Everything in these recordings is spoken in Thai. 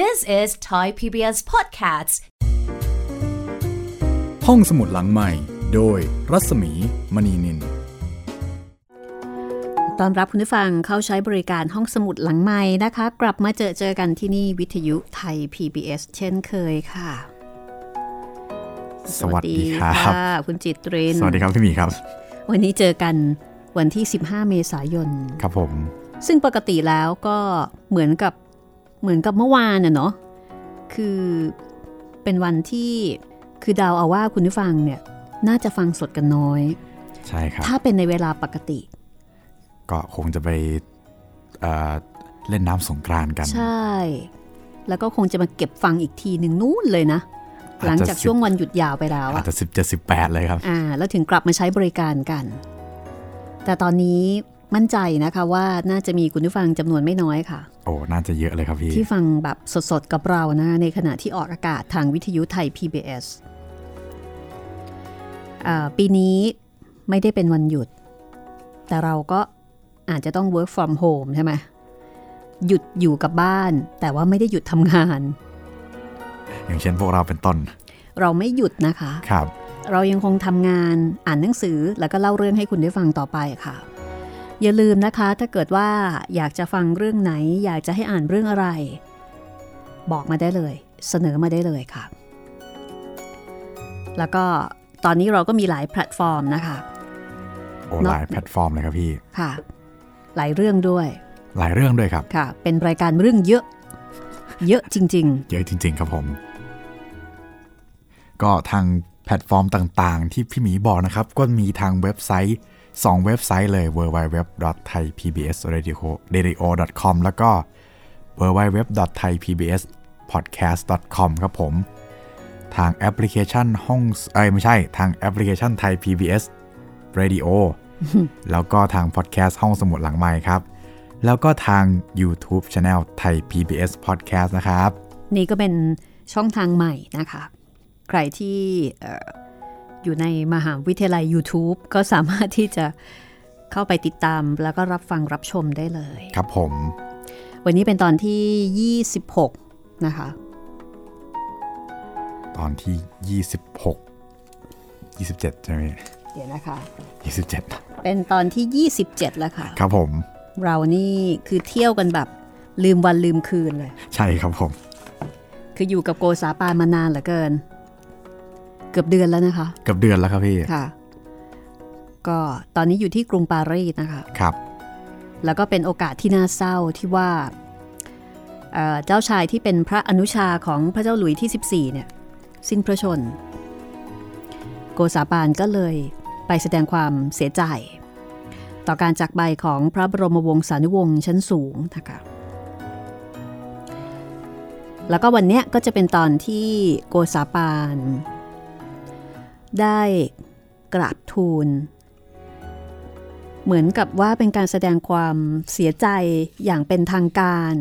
This is Thai PBS Podcasts ห้องสมุดหลังใหม่ โดยรัศมีมณีนิน ตอนรับคุณผู้ฟังเข้าใช้บริการห้องสมุดหลังใหม่นะคะ กลับมาเจอเจอกันที่นี่วิทยุไทย PBS เช่นเคยค่ะ สวัสดีครับค่ะคุณจิตริน สวัสดีครับพี่หมีครับ วันนี้เจอกันวันที่ 15 เมษายน ครับผม ซึ่งปกติแล้วก็เหมือนกับ เหมือนกับเมื่อวานน่ะเนาะคือเป็นวันที่คือดาวเอาว่าคุณผู้ฟังเนี่ยน่าจะฟังสดกันน้อย ใช่ครับ ถ้าเป็นในเวลาปกติ ก็คงจะไปเอ่อเล่นน้ำสงกรานต์กัน ใช่ แล้วก็คงจะมาเก็บฟังอีกทีหนึ่งนู้นเลยนะอาจจะหลังจากสิบช่วงวันหยุดยาวไปแล้วอาจอะจะสิบเจ็ดสิบแปดเลยครับ อ่า แล้วถึงกลับมาใช้บริการกัน แต่ตอนนี้ มั่นใจนะคะว่าน่าจะมีคุณผู้ฟังจำนวนไม่น้อยค่ะ โอ้น่าจะเยอะเลยครับพี่ ที่ฟังแบบสดๆ กับเรานะในขณะที่ออกอากาศทางวิทยุไทย PBS อ่าปีนี้ไม่ได้เป็นวันหยุด แต่เราก็อาจจะต้อง work from home ใช่ไหมหยุดอยู่กับบ้าน แต่ว่าไม่ได้หยุดทำงาน อย่างเช่นพวกเราเป็นต้น เราไม่หยุดนะคะ ครับ เรายังคงทำงานอ่านหนังสือแล้วก็เล่าเรื่องให้คุณได้ฟังต่อไปค่ะ อย่าลืมนะคะ ถ้าเกิดว่าอยากจะฟังเรื่องไหน อยากจะให้อ่านเรื่องอะไร บอกมาได้เลย เสนอมาได้เลยค่ะ แล้วก็ตอนนี้เราก็มีหลายแพลตฟอร์มนะคะโอ้เนอะหลายแพลตฟอร์มเลยครับพี่ค่ะ หลายเรื่องด้วย หลายเรื่องด้วยครับค่ะ เป็นรายการเรื่องเยอะ เยอะจริงเยอะจริง ๆ ครับผม ก็ทางแพลตฟอร์มต่างๆ ที่พี่หมีบอกนะครับ ก็มีทางเว็บไซต์ 2 เว็บไซต์เลย www.thaipbsradio.com แล้วก็ www.thaipbspodcast.com ครับผม ทางแอปพลิเคชันห้องเอ้ยไม่ใช่ทางแอปพลิเคชันไทย PBS Radio แล้วก็ทางพอดแคสต์ห้องสมุดหลังไมค์ครับ แล้วก็ทาง YouTube Channel ไทย PBS Podcast นะครับๆนี่ก็เป็นช่องทางใหม่นะคะ ใครที่เอ่ออยู่ในมหาวิทยาลัย YouTube ก็สามารถที่จะเข้าไปติดตามแล้วก็รับฟังรับชมได้เลย ครับผม วันนี้เป็นตอนที่ 26 นะคะ ตอนที่ 26 27 ใช่ไหมเดี๋ยวนะคะ 27 เป็นตอนที่ 27 แล้วค่ะ ครับผม เรานี่คือเที่ยวกันแบบลืมวันลืมคืนเลย ใช่ครับผม คืออยู่กับโกษาปานมานานเหลือเกิน เกือบเดือนแล้วนะคะเกับเดือนแล้วครับพี่ค่ะ ก็ตอนนี้อยู่ที่กรุงปารีสนะคะครับ แล้วก็เป็นโอกาสที่น่าเศร้าที่ว่าเอ่อเจ้าชายที่เป็นพระอนุชาของพระเจ้าหลุยที่ 14 เนี่ย สิ้นพระชน โกษาปานก็เลยไปแสดงความเสียใจ ต่อการจากไปของพระบรมวงศานุวงศ์ชั้นสูงนะคะแล้วก็วันเนี้ยก็จะเป็นตอนที่โกษาปาน ได้กราบทูล เหมือนกับว่าเป็นการแสดงความเสียใจอย่างเป็นทางการ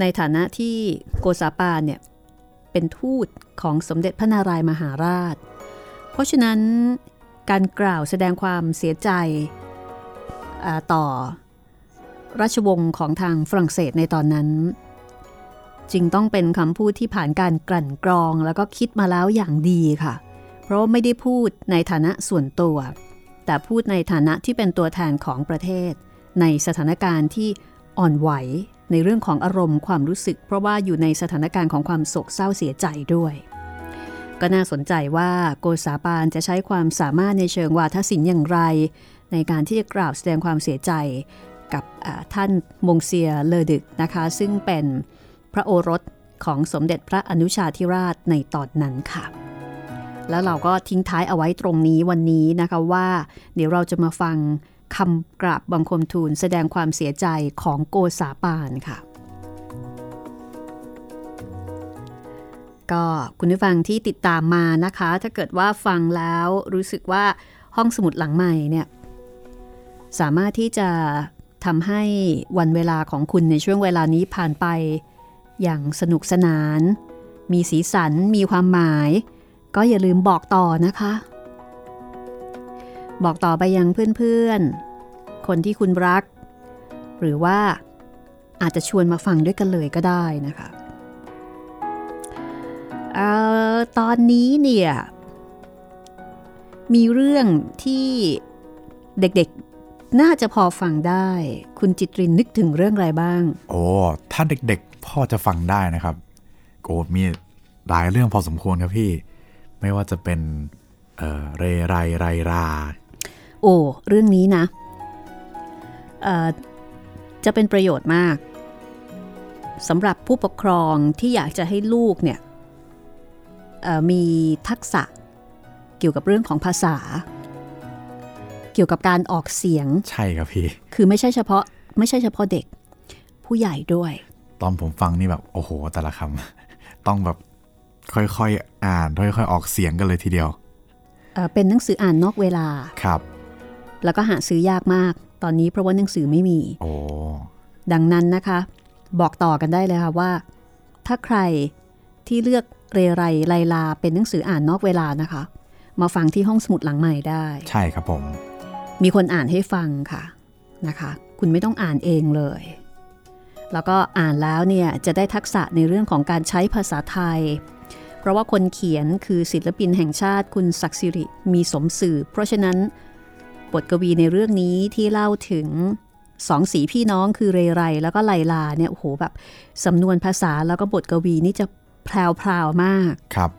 ในฐานะที่โกษาปานเนี่ยเป็นทูตของสมเด็จพระนารายมหาราช เพราะฉะนั้นการกล่าวแสดงความเสียใจต่อราชวงศ์ของทางฝรั่งเศสในตอนนั้น จึงต้องเป็นคำพูดที่ผ่านการกลั่นกรองแล้วก็คิดมาแล้วอย่างดีค่ะ เพราะไม่ได้พูดในฐานะส่วนตัว แต่พูดในฐานะที่เป็นตัวแทนของประเทศ ในสถานการณ์ที่อ่อนไหวในเรื่องของอารมณ์ความรู้สึก เพราะว่าอยู่ในสถานการณ์ของความโศกเศร้าเสียใจด้วย ก็น่าสนใจว่าโกษาปานจะใช้ความสามารถในเชิงวาทศิลป์อย่างไร ในการที่จะกล่าวแสดงความเสียใจกับท่านมงเซียเลอดึกนะคะ ซึ่งเป็น พระโอรสของสมเด็จพระอนุชาธิราชในตอนนั้นค่ะ แล้วเราก็ทิ้งท้ายเอาไว้ตรงนี้วันนี้นะคะว่า เดี๋ยวเราจะมาฟังคำกราบบังคมทูลแสดงความเสียใจของโกษาปานค่ะ ก็คุณผู้ฟังที่ติดตามมานะคะ ถ้าเกิดว่าฟังแล้วรู้สึกว่าห้องสมุดหลังใหม่เนี่ยสามารถที่จะทำให้วันเวลาของคุณในช่วงเวลานี้ผ่านไป อย่างสนุกสนาน มีสีสัน มีความหมาย ก็อย่าลืมบอกต่อนะคะ บอกต่อไปยังเพื่อนๆ คนที่คุณรัก หรือว่าอาจจะชวนมาฟังด้วยกันเลยก็ได้นะคะเอ่อตอนนี้เนี่ย มีเรื่องที่เด็กๆ น่าจะพอฟังได้ คุณจิตรินนึกถึงเรื่องอะไรบ้าง โอ้ ถ้าเด็กๆ พ่อจะฟังได้นะครับ โอ้มีหลายเรื่องพอสมควรครับพี่ ไม่ว่าจะเป็นเอ่อเรไรไรรา โอ้ เรื่องนี้นะเอ่อจะเป็นประโยชน์มากสำหรับผู้ปกครองที่อยากจะให้ลูกเนี่ยเอ่อมีทักษะเกี่ยวกับเรื่องของภาษา เกี่ยวกับการออกเสียง ใช่ครับพี่ คือไม่ใช่เฉพาะไม่ใช่เฉพาะเด็ก ผู้ใหญ่ด้วย ตอนผมฟังนี่แบบโอ้โห แต่ละคำต้องแบบค่อยๆอ่านค่อยๆออกเสียงกันเลยทีเดียวเอ่อเป็นหนังสืออ่านนอกเวลาครับ แล้วก็หาซื้อยากมากตอนนี้เพราะว่าหนังสือไม่มีโอ้ดังนั้นนะคะ บอกต่อกันได้เลยค่ะว่า ถ้าใครที่เลือกเรไรไลลา เป็นหนังสืออ่านนอกเวลานะคะ มาฟังที่ห้องสมุดหลังใหม่ได้ ใช่ครับผม มีคนอ่านให้ฟังค่ะนะคะ คุณไม่ต้องอ่านเองเลย แล้วก็อ่านแล้วเนี่ยจะได้ทักษะในเรื่องของการใช้ภาษาไทย เพราะว่าคนเขียนคือศิลปินแห่งชาติคุณศักดิ์สิริมีสมสื่อ เพราะฉะนั้นบทกวีในเรื่องนี้ที่เล่าถึงสองสีพี่น้องคือเรไรแล้วก็ไลลาเนี่ยโอ้โหแบบสำนวนภาษาแล้วก็บทกวีนี่จะแพรวๆมากครับ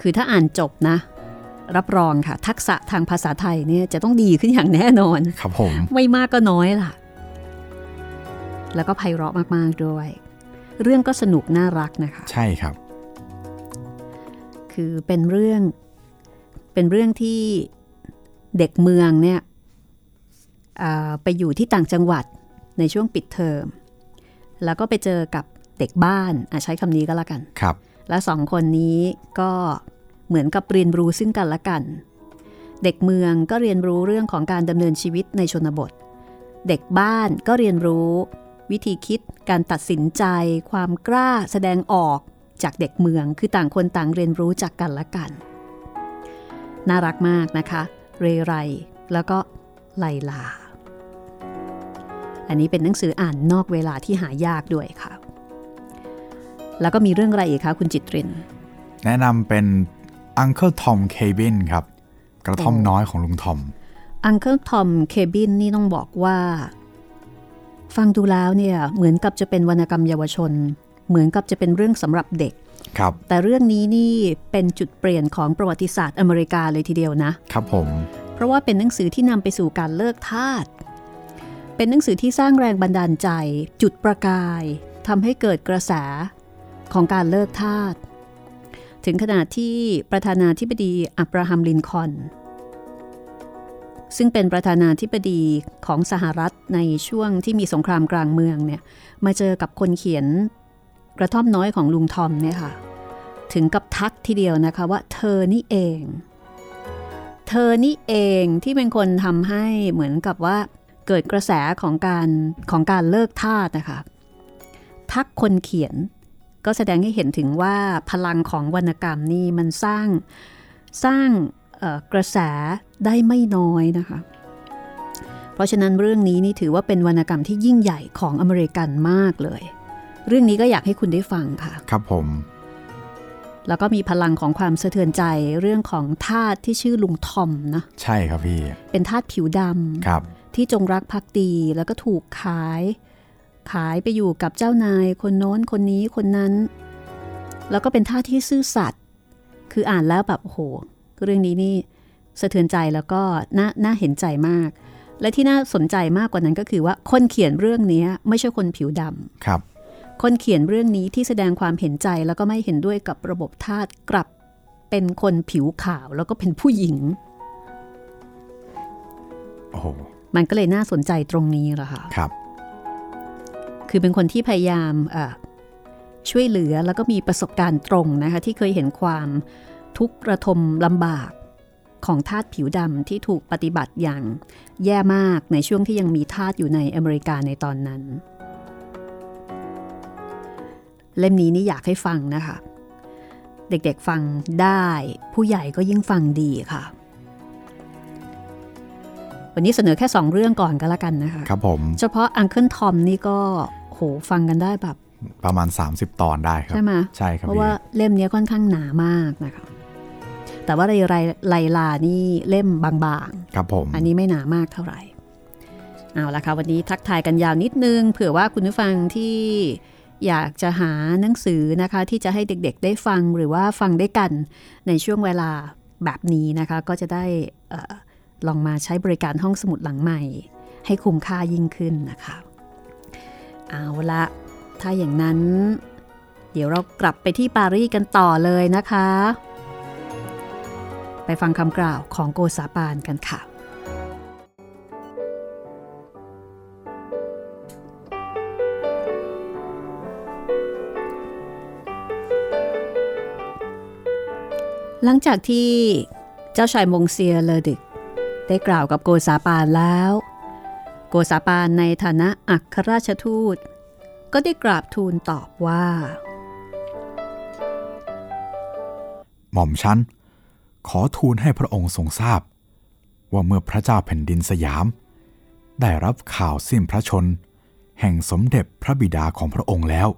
คือถ้าอ่านจบนะ รับรองค่ะ ทักษะทางภาษาไทยเนี่ยจะต้องดีขึ้นอย่างแน่นอน ครับผม ไม่มากก็น้อยล่ะ แล้วก็ไพเราะมาก ๆ ด้วย เรื่องก็สนุกน่ารักนะคะ ใช่ครับ คือเป็นเรื่อง เป็นเรื่องที่เด็กเมืองเนี่ยอ่าไปอยู่ที่ต่างจังหวัดในช่วงปิดเทอม แล้วก็ไปเจอกับเด็กบ้านอะใช้คำนี้ก็แล้วกัน ครับ และสองคนนี้ก็เหมือนกับเรียนรู้ซึ่งกันและกัน เด็กเมืองก็เรียนรู้เรื่องของการดำเนินชีวิตในชนบท เด็กบ้านก็เรียนรู้ วิธีคิดการตัดสินใจ ความกล้าแสดงออกจากเด็กเมือง คือต่างคนต่างเรียนรู้จากกันและกัน น่ารักมากนะคะ เรไร แล้วก็ไลลา อันนี้เป็นหนังสืออ่านนอกเวลาที่หายากด้วยค่ะ แล้วก็มีเรื่องอะไรอีกคะคุณจิตริน แนะนำเป็น Uncle Tom Cabin ครับ กระท่อมโอ้น้อยของลุงทอม Uncle Tom Cabin นี่ต้องบอกว่า ฟังดูแล้วเนี่ยเหมือนกับจะเป็นวรรณกรรมเยาวชน เหมือนกับจะเป็นเรื่องสำหรับเด็กครับแต่เรื่องนี้นี่เป็นจุดเปลี่ยนของประวัติศาสตร์อเมริกาเลยทีเดียวนะ ครับผม เพราะว่าเป็นหนังสือที่นำไปสู่การเลิกทาส เป็นหนังสือที่สร้างแรงบันดาลใจ จุดประกายทำให้เกิดกระแสของการเลิกทาส ถึงขนาดที่ประธานาธิบดีอับราฮัมลินคอล์น ซึ่งเป็นประธานาธิบดีของสหรัฐในช่วงที่มีสงครามกลางเมืองเนี่ยมาเจอกับคนเขียนกระท่อมน้อยของลุงทอมเนี่ยค่ะถึงกับทักทีเดียวนะคะว่าเธอนี่เอง เธอนี่เองที่เป็นคนทำให้เหมือนกับว่าเกิดกระแสของการของการเลิกทาสนะคะทักคนเขียนก็แสดงให้เห็นถึงว่าพลังของวรรณกรรมนี่มันสร้างสร้าง กระแสได้ไม่น้อยนะคะ เพราะฉะนั้นเรื่องนี้นี่ถือว่าเป็นวรรณกรรมที่ยิ่งใหญ่ของอเมริกันมากเลย เรื่องนี้ก็อยากให้คุณได้ฟังค่ะ ครับผม แล้วก็มีพลังของความสะเทือนใจเรื่องของทาสที่ชื่อลุงทอมนะ ใช่ครับพี่ เป็นทาสผิวดำครับ ที่จงรักภักดีแล้วก็ถูกขาย ขายไปอยู่กับเจ้านายคนโน้นคนนี้คนนั้น แล้วก็เป็นท่าสที่ซื่อสัตย์ คืออ่านแล้วแบบโอ้โห เรื่องนี้นี่สะเทือนใจแล้วก็น่าน่าเห็นใจมาก และที่น่าสนใจมากกว่านั้นก็คือว่าคนเขียนเรื่องนี้ไม่ใช่คนผิวดำครับ คนเขียนเรื่องนี้ที่แสดงความเห็นใจแล้วก็ไม่เห็นด้วยกับระบบทาสกลับเป็นคนผิวขาวแล้วก็เป็นผู้หญิงโอ้โหมันก็เลยน่าสนใจตรงนี้แหละค่ะครับ คือเป็นคนที่พยายามเอ่อช่วยเหลือแล้วก็มีประสบการณ์ตรงนะคะที่เคยเห็นความ ทุกข์ระทมลำบากของทาสผิวดำที่ถูกปฏิบัติอย่างแย่มากในช่วงที่ยังมีทาสอยู่ในอเมริกาในตอนนั้น เล่มนี้นี่อยากให้ฟังนะคะ เด็กๆฟังได้ผู้ใหญ่ก็ยิ่งฟังดีค่ะ วันนี้เสนอแค่2เรื่องก่อนก็แล้วกันนะคะ ครับผม เฉพาะอังเคิลทอมนี่ก็โหฟังกันได้แบบ ประมาณ 30 ตอนได้ครับ ใช่ไหมใช่ครับเพราะว่าเล่มนี้ค่อนข้างหนามากนะคะ แต่ว่าไรไรไลลานี่เล่มบางครับผมๆอันนี้ไม่หนามากเท่าไหร่ เอาละค่ะวันนี้ทักทายกันยาวนิดนึง เผื่อว่าคุณผู้ฟังที่อยากจะหาหนังสือนะคะ ที่จะให้เด็กๆได้ฟังหรือว่าฟังได้กันในช่วงเวลาแบบนี้นะคะ ก็จะได้เออลองมาใช้บริการห้องสมุดหลังใหม่ ให้คุ้มค่ายิ่งขึ้นนะคะ เอาละถ้าอย่างนั้น เดี๋ยวเรากลับไปที่ปารีสกันต่อเลยนะคะ ไปฟังคำกล่าวของโกซาปานกันค่ะ หลังจากที่เจ้าชายมงเซียเลอดึก ได้กล่าวกับโกซาปานแล้ว โกซาปานในฐานะอัครราชทูต ก็ได้กราบทูลตอบว่า หม่อมฉัน ขอทูลให้พระองค์ทรงทราบ ว่าเมื่อพระเจ้าแผ่นดินสยาม ได้รับข่าวสิ้นพระชน แห่งสมเด็จพระบิดาของพระองค์แล้ว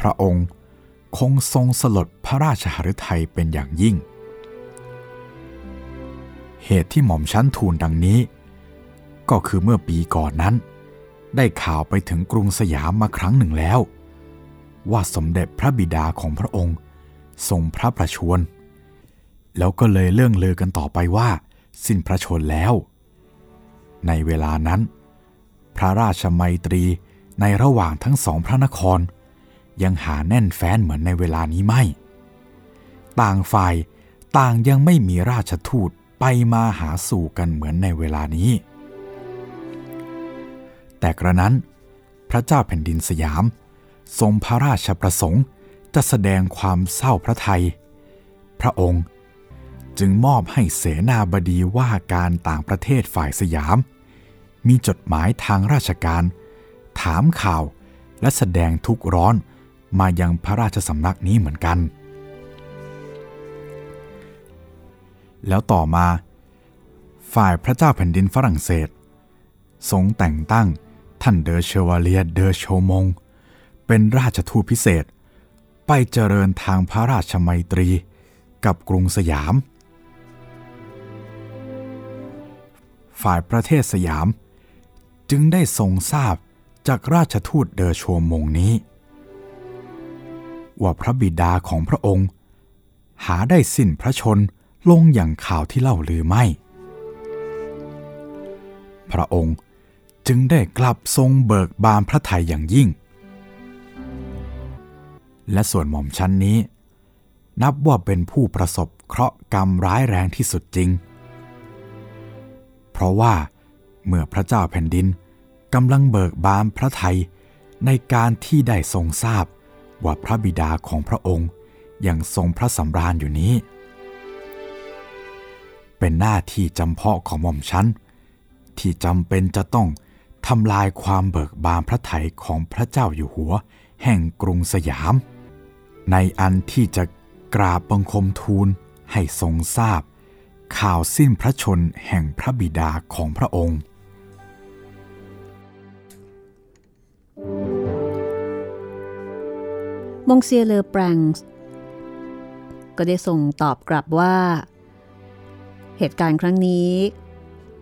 พระองค์คงทรงสลดพระราชหฤทัยเป็นอย่างยิ่ง เหตุที่หม่อมชั้นทูลดังนี้ ก็คือเมื่อปีก่อนนั้น ได้ข่าวไปถึงกรุงสยามมาครั้งหนึ่งแล้ว ว่าสมเด็จพระบิดาของพระองค์ทรงพระประชวร แล้วก็เลยเรื่องเลือกันต่อไปว่า สิ้นพระชนแล้ว ในเวลานั้น พระราชมัยตรีในระหว่างทั้งสองพระนคร ยังหาแน่นแฟ้นเหมือนในเวลานี้ไม่ ต่างฝ่ายต่างยังไม่มีราชทูตไปมาหาสู่กันเหมือนในเวลานี้ แต่กระนั้น พระเจ้าแผ่นดินสยาม ทรงพระราชประสงค์จะแสดงความเศร้าพระทัยพระองค์ จึงมอบให้เสนาบดีว่าการต่างประเทศฝ่ายสยาม มีจดหมายทางราชการ ถามข่าวและแสดงทุกข์ร้อนมายังพระราชสำนักนี้เหมือนกัน แล้วต่อมา ฝ่ายพระเจ้าแผ่นดินฝรั่งเศส ทรงแต่งตั้งท่านเดอเชวาเลียเดอโชมง เป็นราชทูตพิเศษ ไปเจริญทางพระราชมัยตรีกับกรุงสยาม ฝ่ายประเทศสยาม จึงได้ทรงทราบจากราชทูตเดอโชมงนี้ ว่าพระบิดาของพระองค์ หาได้สิ้นพระชนลงอย่างข่าวที่เล่าลือไม่ พระองค์จึงได้กลับทรงเบิกบานพระทัยอย่างยิ่ง และส่วนหม่อมชั้นนี้ นับว่าเป็นผู้ประสบเคราะห์กรรมร้ายแรงที่สุดจริง ราะว่าเมื่อพระเจ้าแผ่นดินกำลังเบิกบานพระทัยในการที่ได้ทรงทราบว่าพระบิดาของพระองค์ยังทรงพระสำราญอยู่นี้ เป็นหน้าที่จำเพาะของหม่อมชั้น ที่จำเป็นจะต้องทำลายความเบิกบานพระทัยของพระเจ้าอยู่หัวแห่งกรุงสยาม ในอันที่จะกราบบังคมทูลให้ทรงทราบ ข่าวสิ้นพระชนแห่งพระบิดาของพระองค์ มงเซียเลอแปรงส์ก็ได้ส่งตอบกลับว่า เหตุการณ์ครั้งนี้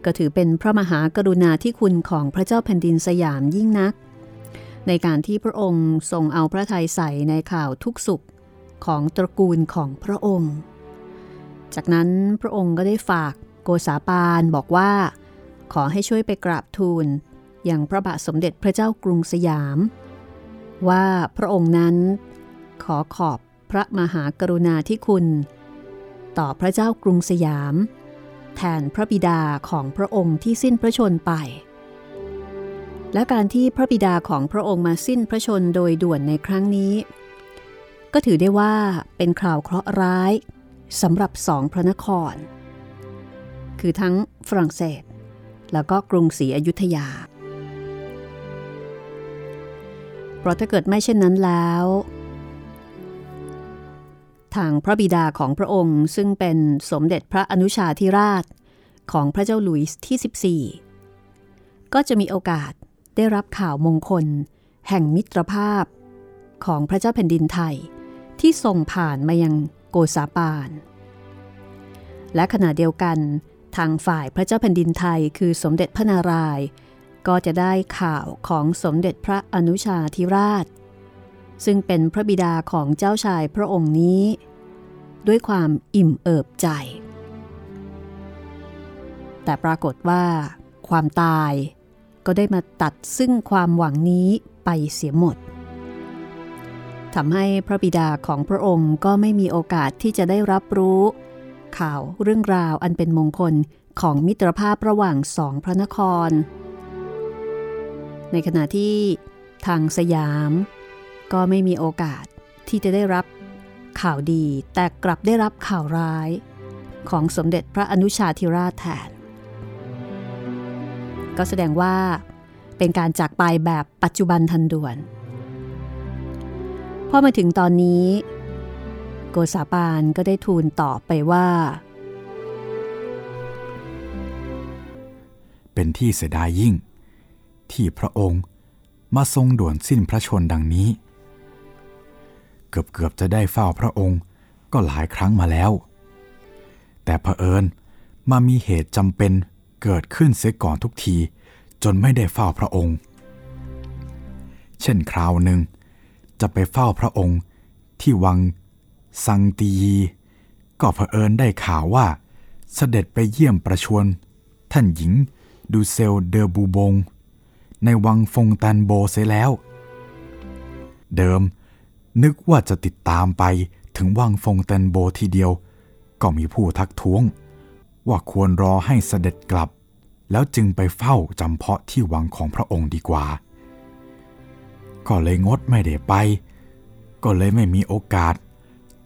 ก็ถือเป็นพระมหากรุณาธิคุณของพระเจ้าแผ่นดินสยามยิ่งนัก ในการที่พระองค์ทรงเอาพระทัยใส่ในข่าวทุกสุขของตระกูลของพระองค์ จากนั้นพระองค์ก็ได้ฝากโกษาปานบอกว่า ขอให้ช่วยไปกราบทูล อย่างพระบาทสมเด็จพระเจ้ากรุงสยาม ว่าพระองค์นั้น ขอขอบพระมหากรุณาธิคุณ ต่อพระเจ้ากรุงสยาม แทนพระบิดาของพระองค์ที่สิ้นพระชนไป และการที่พระบิดาของพระองค์มาสิ้นพระชนโดยด่วนในครั้งนี้ ก็ถือได้ว่าเป็นข่าวเคราะห์ร้าย สำหรับสองพระนคร คือทั้งฝรั่งเศส แล้วก็กรุงศรีอยุธยา เพราะถ้าเกิดไม่เช่นนั้นแล้ว ทางพระบิดาของพระองค์ซึ่งเป็นสมเด็จพระอนุชาธิราชของพระเจ้าหลุยส์ที่ 14 ก็จะมีโอกาสได้รับข่าวมงคล แห่งมิตรภาพของพระเจ้าแผ่นดินไทยที่ส่งผ่านมายัง โกษาปาน และขณะเดียวกัน ทางฝ่ายพระเจ้าแผ่นดินไทยคือสมเด็จพระนารายณ์ก็จะได้ข่าวของสมเด็จพระอนุชาธิราช ซึ่งเป็นพระบิดาของเจ้าชายพระองค์นี้ ด้วยความอิ่มเอิบใจ แต่ปรากฏว่า ความตายก็ได้มาตัดซึ่งความหวังนี้ไปเสียหมด ทำให้พระบิดาของพระองค์ก็ไม่มีโอกาสที่จะได้รับรู้ ข่าวเรื่องราวอันเป็นมงคลของมิตรภาพระหว่างสองพระนคร ในขณะที่ทางสยาม ก็ไม่มีโอกาสที่จะได้รับข่าวดีแต่กลับได้รับข่าวร้าย ของสมเด็จพระอนุชาธิราชแทน ก็แสดงว่าเป็นการจากไปแบบปัจจุบันทันด่วน พอมาถึงตอนนี้ โกษาปานก็ได้ทูลตอบไปว่า เป็นที่เสียดายยิ่ง ที่พระองค์มาทรงด่วนสิ้นพระชนดังนี้ เกือบเกือบจะได้เฝ้าพระองค์ก็หลายครั้งมาแล้ว แต่เผอิญมามีเหตุจำเป็นเกิดขึ้นเสียก่อนทุกทีจนไม่ได้เฝ้าพระองค์ เช่นคราวหนึ่ง จะไปเฝ้าพระองค์ที่วังซังตียี ก็เผอิญได้ข่าวว่า เสด็จไปเยี่ยมประชวน ท่านหญิงดูเซลเดอบูบง ในวังฟงตันโบเสียแล้ว เดิมนึกว่าจะติดตามไปถึงวังฟงตันโบทีเดียว ก็มีผู้ทักท้วง ว่าควรรอให้เสด็จกลับ แล้วจึงไปเฝ้าจำเพาะที่วังของพระองค์ดีกว่า ก็เลยงดไม่ได้ไป ก็เลยไม่มีโอกาส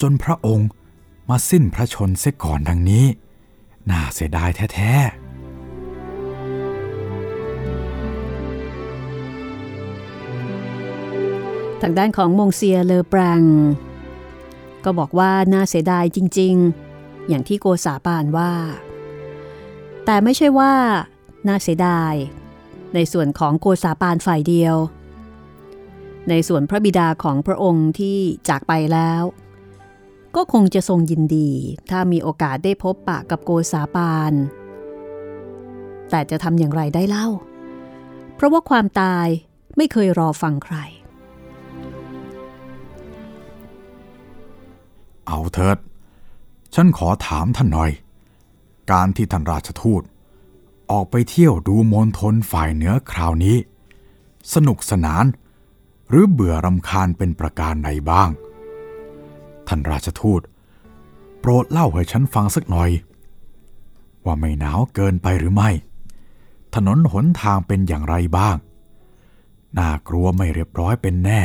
จนพระองค์มาสิ้นพระชนเสียก่อนดังนี้ น่าเสียดายแท้ๆทางด้านของมงเซียเลอปรัง ก็บอกว่าน่าเสียดายจริง ๆ อย่างที่โกษาปานว่า แต่ไม่ใช่ว่าน่าเสียดาย ในส่วนของโกษาปานฝ่ายเดียว ในส่วนพระบิดาของพระองค์ที่จากไปแล้ว ก็คงจะทรงยินดี ถ้ามีโอกาสได้พบปะกับโกษาปาน แต่จะทำอย่างไรได้เล่า เพราะว่าความตายไม่เคยรอฟังใคร เอาเถิด ฉันขอถามท่านหน่อย การที่ท่านราชทูต ออกไปเที่ยวดูมณฑลฝ่ายเหนือคราวนี้ สนุกสนาน หรือเบื่อรำคาญเป็นประการใดบ้าง ท่านราชทูต โปรดเล่าให้ฉันฟังสักหน่อย ว่าไม่หนาวเกินไปหรือไม่ ถนนหนทางเป็นอย่างไรบ้าง น่ากลัวไม่เรียบร้อยเป็นแน่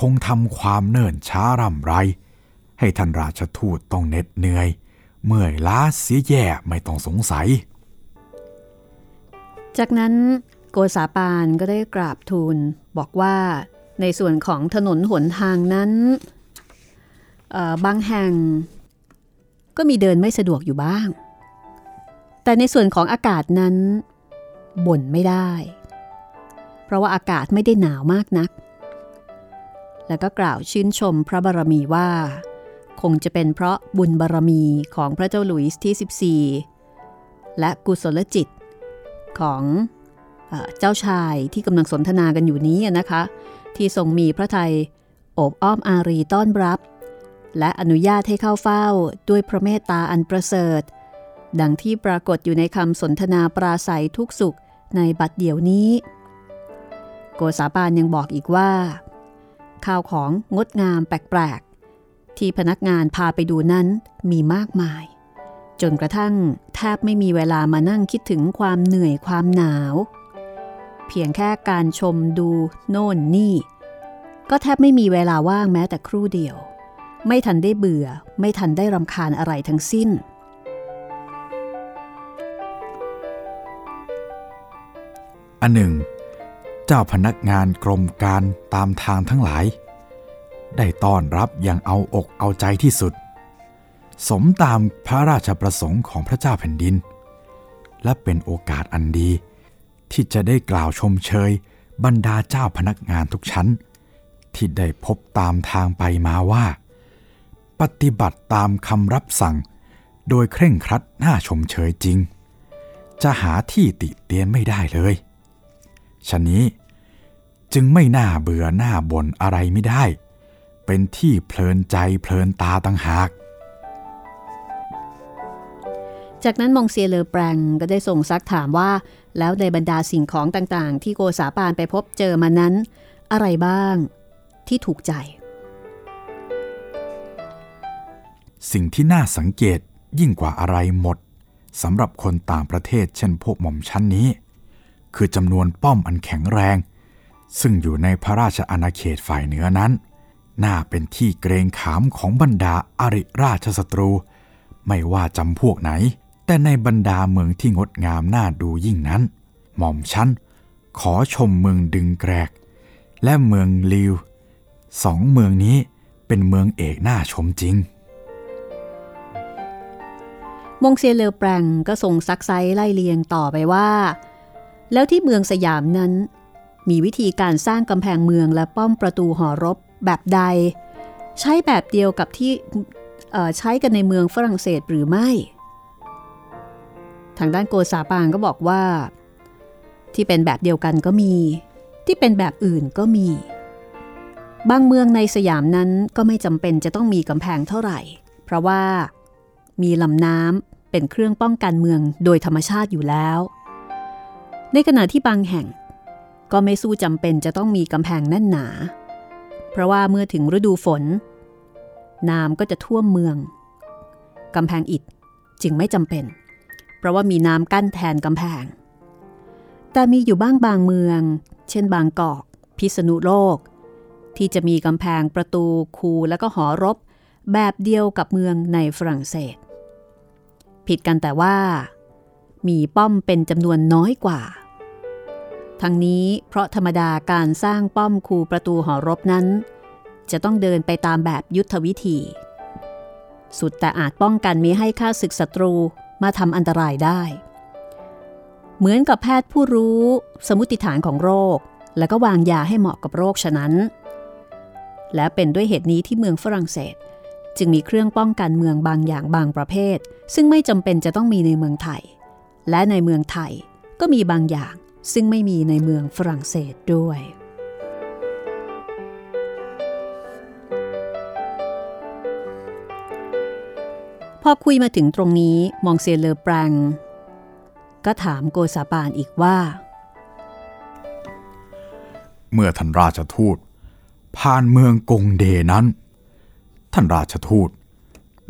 คงทำความเนิ่นช้าร่ำไร ให้ท่านราชทูตต้องเหน็ดเหนื่อย เมื่อยล้าเสียแย่ไม่ต้องสงสัย จากนั้น กษาปานก็ได้กราบทูลบอกว่าในส่วนของถนนหนทางนั้นบางแห่ง ก็มีเดินไม่สะดวกอยู่บ้าง แต่ในส่วนของอากาศนั้นบ่นไม่ได้ เพราะว่าอากาศไม่ได้หนาวมากนัก แล้วก็กล่าวชื่นชมพระบารมีว่า คงจะเป็นเพราะบุญบารมีของพระเจ้าหลุยส์ที่ 14 และกุศลจิตของ เจ้าชายที่กำลังสนทนากันอยู่นี้นะคะ ที่ทรงมีพระไทยโอบอ้อมอารีต้อนรับ และอนุญาตให้เข้าเฝ้าด้วยพระเมตตาอันประเสริฐ ดังที่ปรากฏอยู่ในคำสนทนาปราศัยทุกสุขในบัดเดี๋ยวนี้ โกษาปานยังบอกอีกว่าข่าวของงดงามแปลกๆ ที่พนักงานพาไปดูนั้นมีมากมาย จนกระทั่งแทบไม่มีเวลามานั่งคิดถึงความเหนื่อยความหนาว เพียงแค่การชมดูโน่นนี่ ก็แทบไม่มีเวลาว่างแม้แต่ครู่เดียว ไม่ทันได้เบื่อ ไม่ทันได้รำคาญอะไรทั้งสิ้น อันหนึ่ง เจ้าพนักงานกรมการตามทางทั้งหลาย ได้ต้อนรับอย่างเอาอกเอาใจที่สุด สมตามพระราชประสงค์ของพระเจ้าแผ่นดิน และเป็นโอกาสอันดี ที่จะได้กล่าวชมเชย บรรดาเจ้าพนักงานทุกชั้น ที่ได้พบตามทางไปมาว่า ปฏิบัติตามคำรับสั่ง โดยเคร่งครัดน่าชมเชยจริง จะหาที่ติเตียนไม่ได้เลยฉะนี้จึงไม่น่าเบื่อหน้าบ่นอะไรไม่ได้ เป็นที่เพลินใจเพลินตาตั้งหากจากนั้นมองเซียเลอแปรงก็ได้ส่งซักถามว่า แล้วในบรรดาสิ่งของต่างๆ ที่โกษาปานไปพบเจอมานั้น อะไรบ้างที่ถูกใจ สิ่งที่น่าสังเกตยิ่งกว่าอะไรหมดสำหรับคนต่างประเทศเช่นพวกหม่อมชั้นนี้ คือจำนวนป้อมอันแข็งแรง ซึ่งอยู่ในพระราชอาณาเขตฝ่ายเหนือนั้น น่าเป็นที่เกรงขามของบรรดาอาริราชศัตรู ไม่ว่าจำพวกไหน แต่ในบรรดาเมืองที่งดงามน่าดูยิ่งนั้น หม่อมชั้นขอชมเมืองดึงแกรก และเมืองลิวสองเมืองนี้เป็นเมืองเอกน่าชมจริง มงเซียเลอแปรงก็ส่งซักไซไล่เลียงต่อไปว่า แล้วที่เมืองสยามนั้น มีวิธีการสร้างกำแพงเมืองและป้อมประตูหอรบแบบใด ใช้แบบเดียวกับที่ใช้กันในเมืองฝรั่งเศสหรือไม่ ทางด้านโกษาปางก็บอกว่า ที่เป็นแบบเดียวกันก็มี ที่เป็นแบบอื่นก็มี บางเมืองในสยามนั้นก็ไม่จำเป็นจะต้องมีกำแพงเท่าไหร่ เพราะว่ามีลำน้ำเป็นเครื่องป้องกันเมืองโดยธรรมชาติอยู่แล้ว ในขณะที่บางแห่ง ก็ไม่สู้จำเป็นจะต้องมีกำแพงแน่นหนา เพราะว่าเมื่อถึงฤดูฝน น้ำก็จะท่วมเมืองกำแพงอิฐจึงไม่จำเป็น เพราะว่ามีน้ำกั้นแทนกำแพง แต่มีอยู่บ้างบางเมือง เช่นบางกอก พิษณุโลก ที่จะมีกำแพงประตูคูและก็หอรบ แบบเดียวกับเมืองในฝรั่งเศส ผิดกันแต่ว่า มีป้อมเป็นจำนวนน้อยกว่า ทั้งนี้เพราะธรรมดาการสร้างป้อมคูประตูหอรบนั้น จะต้องเดินไปตามแบบยุทธวิธี สุดแต่อาจป้องกันมิให้ข้าศึกศัตรู มาทำอันตรายได้ เหมือนกับแพทย์ผู้รู้สมุติฐานของโรค แล้วก็วางยาให้เหมาะกับโรคฉะนั้น และเป็นด้วยเหตุนี้ที่เมืองฝรั่งเศส จึงมีเครื่องป้องกันเมืองบางอย่างบางประเภท ซึ่งไม่จำเป็นจะต้องมีในเมืองไทย และในเมืองไทยก็มีบางอย่างซึ่งไม่มีในเมืองฝรั่งเศสด้วย อคุยมาถึงตรงนี้มองเซเลอแปรงก็ถามโกซาปานอีกว่า เมื่อท่านราชทูต ผ่านเมืองกงเดนั้น ท่านราชทูต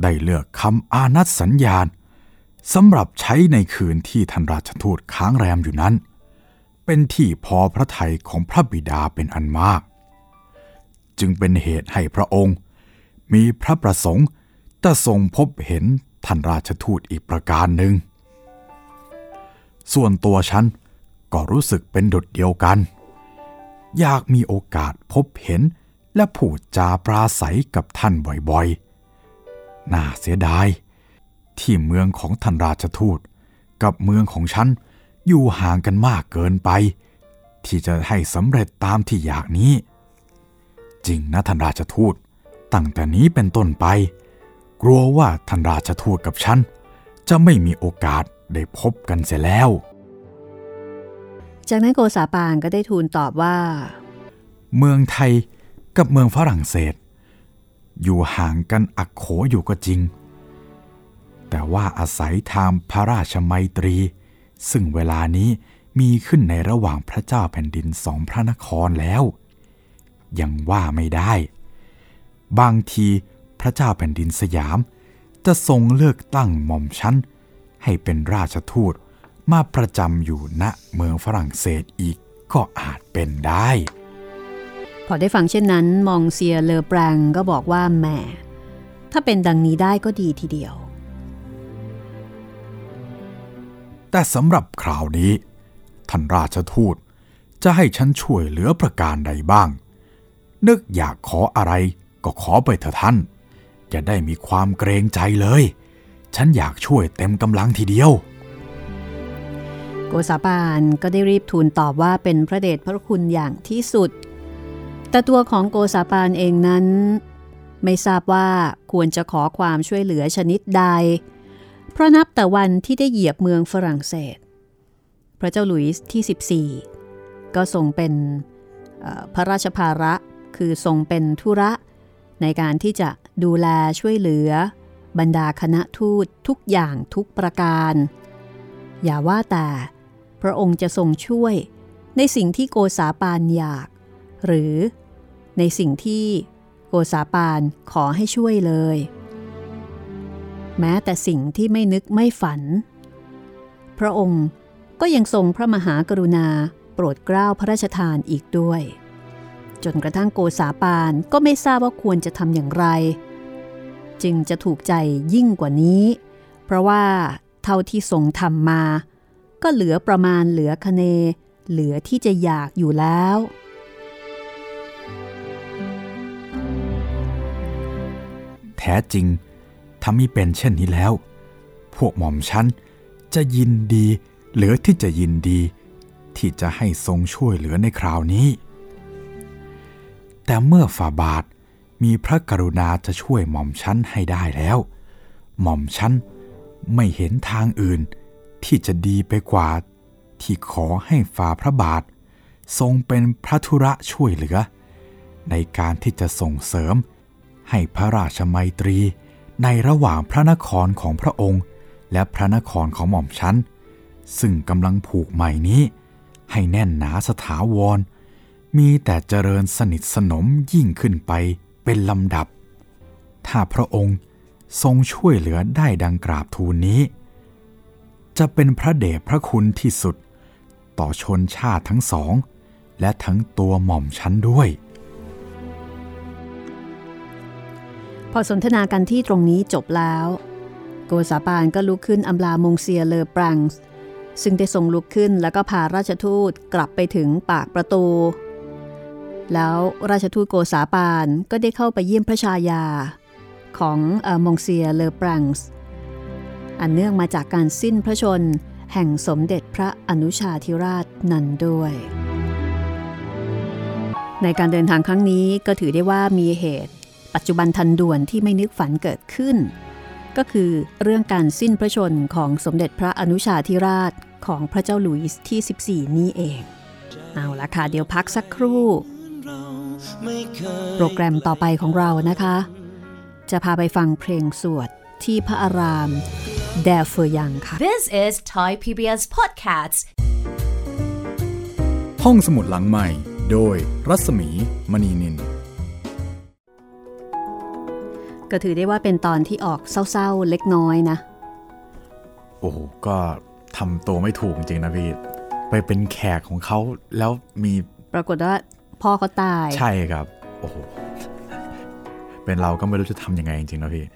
ได้เลือกคำอานัดสัญญาณสำหรับใช้ในคืนที่ท่านราชทูตค้างแรมอยู่นั้น เป็นที่พอพระทัยของพระบิดาเป็นอันมาก จึงเป็นเหตุให้พระองค์ มีพระประสงค์ จะทรงพบเห็นท่านราชทูตอีกประการหนึ่ง ส่วนตัวฉันก็รู้สึกเป็นดุดเดียวกัน อยากมีโอกาสพบเห็นและพูดจาปราศัยกับท่านบ่อยๆ น่าเสียดาย ที่เมืองของท่านราชทูต กับเมืองของฉันอยู่ห่างกันมากเกินไป ที่จะให้สำเร็จตามที่อยากนี้ จริงนะท่านราชทูต ตั้งแต่นี้เป็นต้นไป กลัวว่าท่านราชทูตกับฉัน จะไม่มีโอกาสได้พบกันเสียแล้ว จากนั้นโกษาปานก็ได้ทูลตอบว่า เมืองไทยกับเมืองฝรั่งเศส อยู่ห่างกันอักโขอยู่ก็จริง แต่ว่าอาศัยทางพระราชมัยตรี ซึ่งเวลานี้มีขึ้นในระหว่างพระเจ้าแผ่นดินสองพระนครแล้ว ยังว่าไม่ได้ บางที พระเจ้าแผ่นดินสยาม จะทรงเลือกตั้งหม่อมชั้น ให้เป็นราชทูตมาประจำอยู่ณเมืองฝรั่งเศสอีกก็อาจเป็นได้ พอได้ฟังเช่นนั้น มองเซียเลอแปรงก็บอกว่าแหมถ้าเป็นดังนี้ได้ก็ดีทีเดียว แต่สำหรับคราวนี้ ท่านราชทูตจะให้ฉันช่วยเหลือประการใดบ้าง นึกอยากขออะไรก็ขอไปเถอะท่าน อย่าได้มีความเกรงใจเลย ฉันอยากช่วยเต็มกำลังทีเดียว โกษาปานก็ได้รีบทูลตอบว่าเป็นพระเดชพระคุณอย่างที่สุด แต่ตัวของโกษาปานเองนั้น ไม่ทราบว่าควรจะขอความช่วยเหลือชนิดใด เพราะนับแต่วันที่ได้เหยียบเมืองฝรั่งเศส พระเจ้าหลุยส์ที่ 14 ก็ทรงเป็นพระราชภาระคือทรงเป็นธุระในการที่จะ ดูแลช่วยเหลือ บรรดาคณะทูตทุกอย่างทุกประการ อย่าว่าแต่ พระองค์จะทรงช่วยในสิ่งที่โกษาปานอยาก หรือในสิ่งที่โกษาปานขอให้ช่วยเลย แม้แต่สิ่งที่ไม่นึกไม่ฝัน พระองค์ก็ยังทรงพระมหากรุณาโปรดเกล้าพระราชทานอีกด้วย จนกระทั่งโกษาปานก็ไม่ทราบว่าควรจะทำอย่างไร จึงจะถูกใจยิ่งกว่านี้ เพราะว่าเท่าที่ทรงทำมา ก็เหลือประมาณเหลือคะเน เหลือที่จะอยากอยู่แล้ว แท้จริงถ้ามีเป็นเช่นนี้แล้ว พวกหม่อมฉันจะยินดี เหลือที่จะยินดี ที่จะให้ทรงช่วยเหลือในคราวนี้ แต่เมื่อฝ่าบาท มีพระกรุณาจะช่วยหม่อมฉันให้ได้แล้ว หม่อมฉันไม่เห็นทางอื่น ที่จะดีไปกว่า ที่ขอให้ฝ่าพระบาท ทรงเป็นพระธุระช่วยเหลือ ในการที่จะส่งเสริม ให้พระราชมัยตรีในระหว่างพระนครของพระองค์ และพระนครของหม่อมฉันซึ่งกำลังผูกใหม่นี้ ให้แน่นหนาสถาวร มีแต่เจริญสนิทสนมยิ่งขึ้นไป เป็นลำดับ ถ้าพระองค์ทรงช่วยเหลือได้ดังกราบทูลนี้ จะเป็นพระเดชพระคุณที่สุดต่อชนชาติทั้งสอง และทั้งตัวหม่อมฉันด้วย พอสนทนากันที่ตรงนี้จบแล้ว โกษาปานก็ลุกขึ้นอำลามงเซียเลอปรังส์ซึ่งได้ทรงลุกขึ้นแล้วก็พาราชทูตกลับไปถึงปากประตู แล้วราชทูตโกษาปานก็ได้เข้าไปเยี่ยมพระชายา ของมงเซียเลอปรังส์อันเนื่องมาจากการสิ้นพระชน แห่งสมเด็จพระอนุชาธิราชนันด้วย ในการเดินทางครั้งนี้ก็ถือได้ว่ามีเหตุ ปัจจุบันทันด่วนที่ไม่นึกฝันเกิดขึ้น ก็คือเรื่องการสิ้นพระชนของสมเด็จพระอนุชาธิราชของพระเจ้าหลุยส์ที่ 14 นี้เอง เอาละค่ะเดี๋ยวพักสักครู่ โปรแกรมต่อไปของเรานะคะ จะพาไปฟังเพลงสวดที่พระอาราม แดเฟอร์ยังค่ะ This is Thai PBS Podcasts ห้องสมุดหลังใหม่ โดยรัศมีมณีนิน ก็ถือได้ว่าเป็นตอนที่ออกเศร้าๆเล็กน้อยนะ โอ้โหก็ทำตัวไม่ถูกจริงนะพี่ ไปเป็นแขกของเขาแล้วมีปรากฏว่า พ่อเขาตาย ใช่ครับ โอ้โห เป็นเราก็ไม่รู้จะทำยังไงจริงๆนะพี่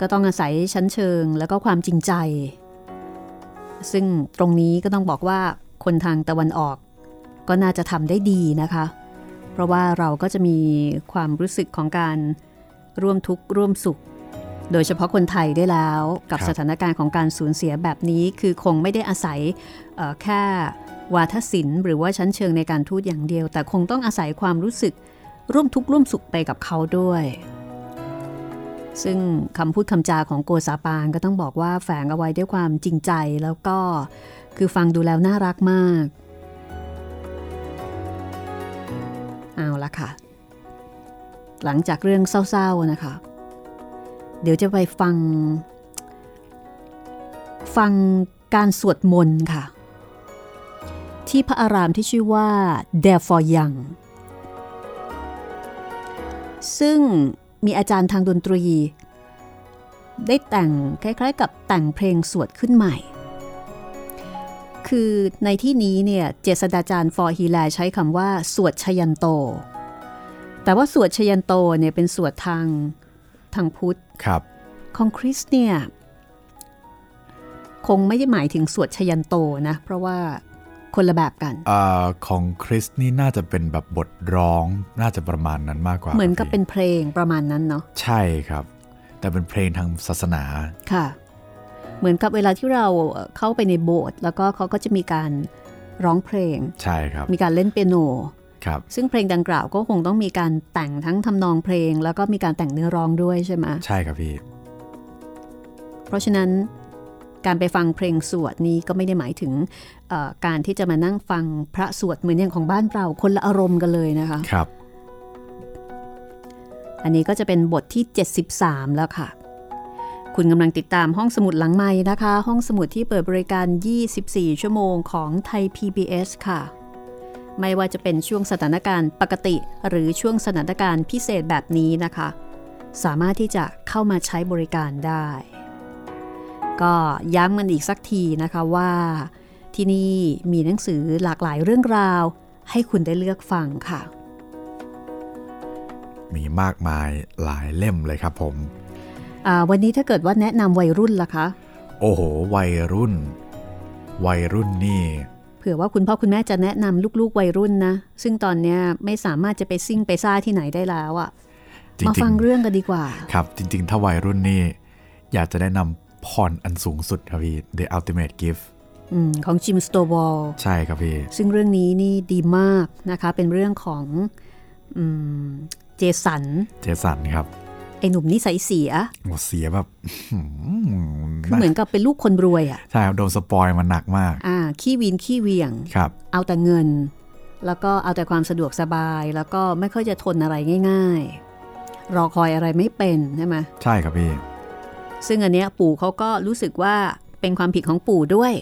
ก็ต้องอาศัยชั้นเชิงแล้วก็ความจริงใจ ซึ่งตรงนี้ก็ต้องบอกว่าคนทางตะวันออก ก็น่าจะทำได้ดีนะคะ เพราะว่าเราก็จะมีความรู้สึกของการร่วมทุกข์ร่วมสุข โดยเฉพาะคนไทยได้แล้วกับครับสถานการณ์ของการสูญเสียแบบนี้ คือคงไม่ได้อาศัยเอ่อแค่ วาทศิลป์หรือว่าชั้นเชิงในการทูตอย่างเดียว แต่คงต้องอาศัยความรู้สึกร่วมทุกข์ร่วมสุขไปกับเขาด้วย ซึ่งคำพูดคำจาของโกษาปานก็ต้องบอกว่าแฝงเอาไว้ด้วยความจริงใจแล้วก็คือฟังดูแล้วน่ารักมาก เอาละค่ะ หลังจากเรื่องเศร้าๆนะคะ เดี๋ยวจะไปฟัง ฟังการสวดมนต์ค่ะ ที่พระอารามที่ชื่อว่า d e r for Young ซึ่งมีอาจารย์ทางดนตรี ได้แต่งคล้ายๆ กับแต่งเพลงสวดขึ้นใหม่ คือในที่นี้เนี่ยเจษฎาจารย์ฟอร์ฮีแลใช้คำว่า สวดชยันโต แต่ว่าสวดชยันโตเนี่ยเป็นสวดทางทางพุทธครับของคริสเนี่ยคงไม่ได้หมายถึงสวดชยันโตนะ เพราะว่า คนละแบบกันเอ่อของคริสนี่น่าจะเป็นแบบบทร้องน่าจะประมาณนั้นมากกว่า เหมือนกับพี่เป็นเพลงประมาณนั้นเนาะใช่ครับ แต่เป็นเพลงทางศาสนาค่ะ เหมือนกับเวลาที่เราเข้าไปในโบสถ์แล้วก็เขาก็จะมีการร้องเพลงใช่ครับ มีการเล่นเปียโนครับซึ่งเพลงดังกล่าวก็คงต้องมีการแต่งทั้งทำนองเพลง แล้วก็มีการแต่งเนื้อร้องด้วยใช่ไหมใช่ครับพี่เพราะฉะนั้นการไปฟังเพลงสวดนี้ก็ไม่ได้หมายถึงเอ่อ การที่จะมานั่งฟังพระสวดเหมือนอย่างของบ้านเราคนละอารมณ์กันเลยนะคะครับ อันนี้ก็จะเป็นบทที่ 73 แล้วค่ะ คุณกำลังติดตามห้องสมุดหลังไม้นะคะ ห้องสมุดที่เปิดบริการ 24 ชั่วโมงของไทย PBS ค่ะ ไม่ว่าจะเป็นช่วงสถานการณ์ปกติ หรือช่วงสถานการณ์พิเศษแบบนี้นะคะ สามารถที่จะเข้ามาใช้บริการได้ ก็ย้ำกันอีกสักทีนะคะว่า ที่นี่มีหนังสือหลากหลายเรื่องราว ให้คุณได้เลือกฟังค่ะ มีมากมายหลายเล่มเลยครับผมอ่าวันนี้ถ้าเกิดว่าแนะนำวัยรุ่นล่ะคะ โอ้โห วัยรุ่น วัยรุ่นนี่ เผื่อว่าคุณพ่อคุณแม่จะแนะนำลูกๆ วัยรุ่นนะ ซึ่งตอนเนี้ยไม่สามารถจะไปซิ่งไปซ่าที่ไหนได้แล้วอะจริงมาๆฟังเรื่องกันดีกว่า ครับ จริง ๆ ถ้าวัยรุ่นนี่ อยากจะแนะนำพรอันสูงสุดครับพี่ The Ultimate Gift อม ของจิมสโตวอลใช่ครับพี่ ซึ่งเรื่องนี้นี่ดีมากนะคะ เป็นเรื่องของอมเจสัน เจสันครับ ไอหนุ่มนิสัยเสียโอ้เสียแบบคือเหมือนกับเป็นลูกคนรวยอะใช่ครับ โดนสปอยมาหนักมาก อ่า ขี้วีนขี้เหวียงครับ เอาแต่เงิน แล้วก็เอาแต่ความสะดวกสบาย แล้วก็ไม่ค่อยจะทนอะไรง่าย ๆ รอคอยอะไรไม่เป็นใช่ไหมใช่ครับพี่ ซึ่งอันเนี้ยปู่เขาก็รู้สึกว่าเป็นความผิดของปู่ด้วย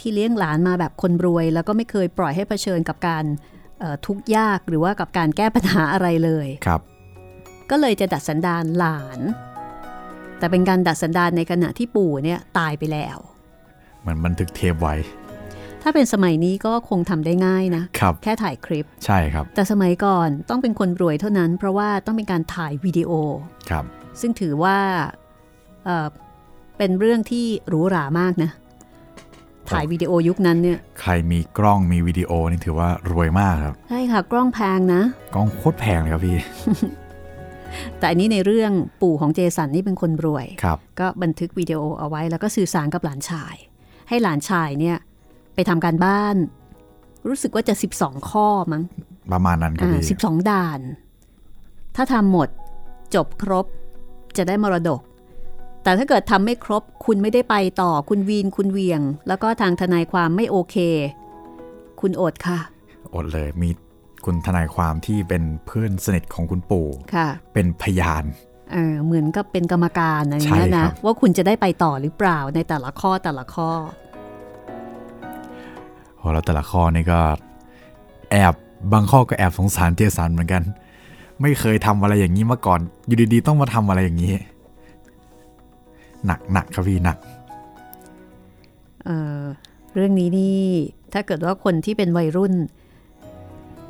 ที่เลี้ยงหลานมาแบบคนรวย แล้วก็ไม่เคยปล่อยให้เผชิญกับการเอ่อทุกข์ยากหรือว่ากับการแก้ปัญหาอะไรเลยครับ ก็เลยจะดัดสันดานหลาน แต่เป็นการดัดสันดานในขณะที่ปู่เนี่ยตายไปแล้วเหมือนบันทึกเทปไว้ ถ้าเป็นสมัยนี้ก็คงทำได้ง่ายนะครับแค่ถ่ายคลิปใช่ครับ แต่สมัยก่อนต้องเป็นคนรวยเท่านั้น เพราะว่าต้องเป็นการถ่ายวิดีโอครับ ซึ่งถือว่าเอ่อเป็นเรื่องที่หรูหรามากนะ ถ่ายวิดีโอยุคนั้นเนี่ย ใครมีกล้องมีวิดีโอนี่ถือว่ารวยมากครับ ใช่ค่ะ กล้องแพงนะ กล้องโคตรแพงเลยครับพี่ แต่อันนี้ในเรื่องปู่ของเจสันนี่เป็นคนรวยครับ ก็บันทึกวิดีโอเอาไว้แล้วก็สื่อสารกับหลานชาย ให้หลานชายเนี่ยไปทำการบ้าน รู้สึกว่าจะ 12 ข้อมั้ง ประมาณนั้นครับอ่าพี่สิบสองด่าน ถ้าทำหมดจบครบจะได้มรดก แต่ถ้าเกิดทำไม่ครบคุณไม่ได้ไปต่อคุณวีนคุณเวียง แล้วก็ทางทนายความไม่โอเค คุณอดค่ะ อดเลยมีคุณทนายความที่เป็นเพื่อนสนิทของคุณปู่ค่ะ เป็นพยานเออเหมือนกับเป็นกรรมการอะไรอย่างเงี้ยใช่ครันะบว่าคุณจะได้ไปต่อหรือเปล่าในแต่ละข้อแต่ละข้อโอ้แล้วแต่ละข้อนี่ก็แอบบางข้อก็แอบสงสารเจสันเหมือนกัน ไม่เคยทำอะไรอย่างนี้มาก่อน อยู่ดีๆ ต้องมาทำอะไรอย่างนี้ หนักหนักครับพี่หนักเอ่อเรื่องนี้นี่ถ้าเกิดว่าคนที่เป็นวัยรุ่น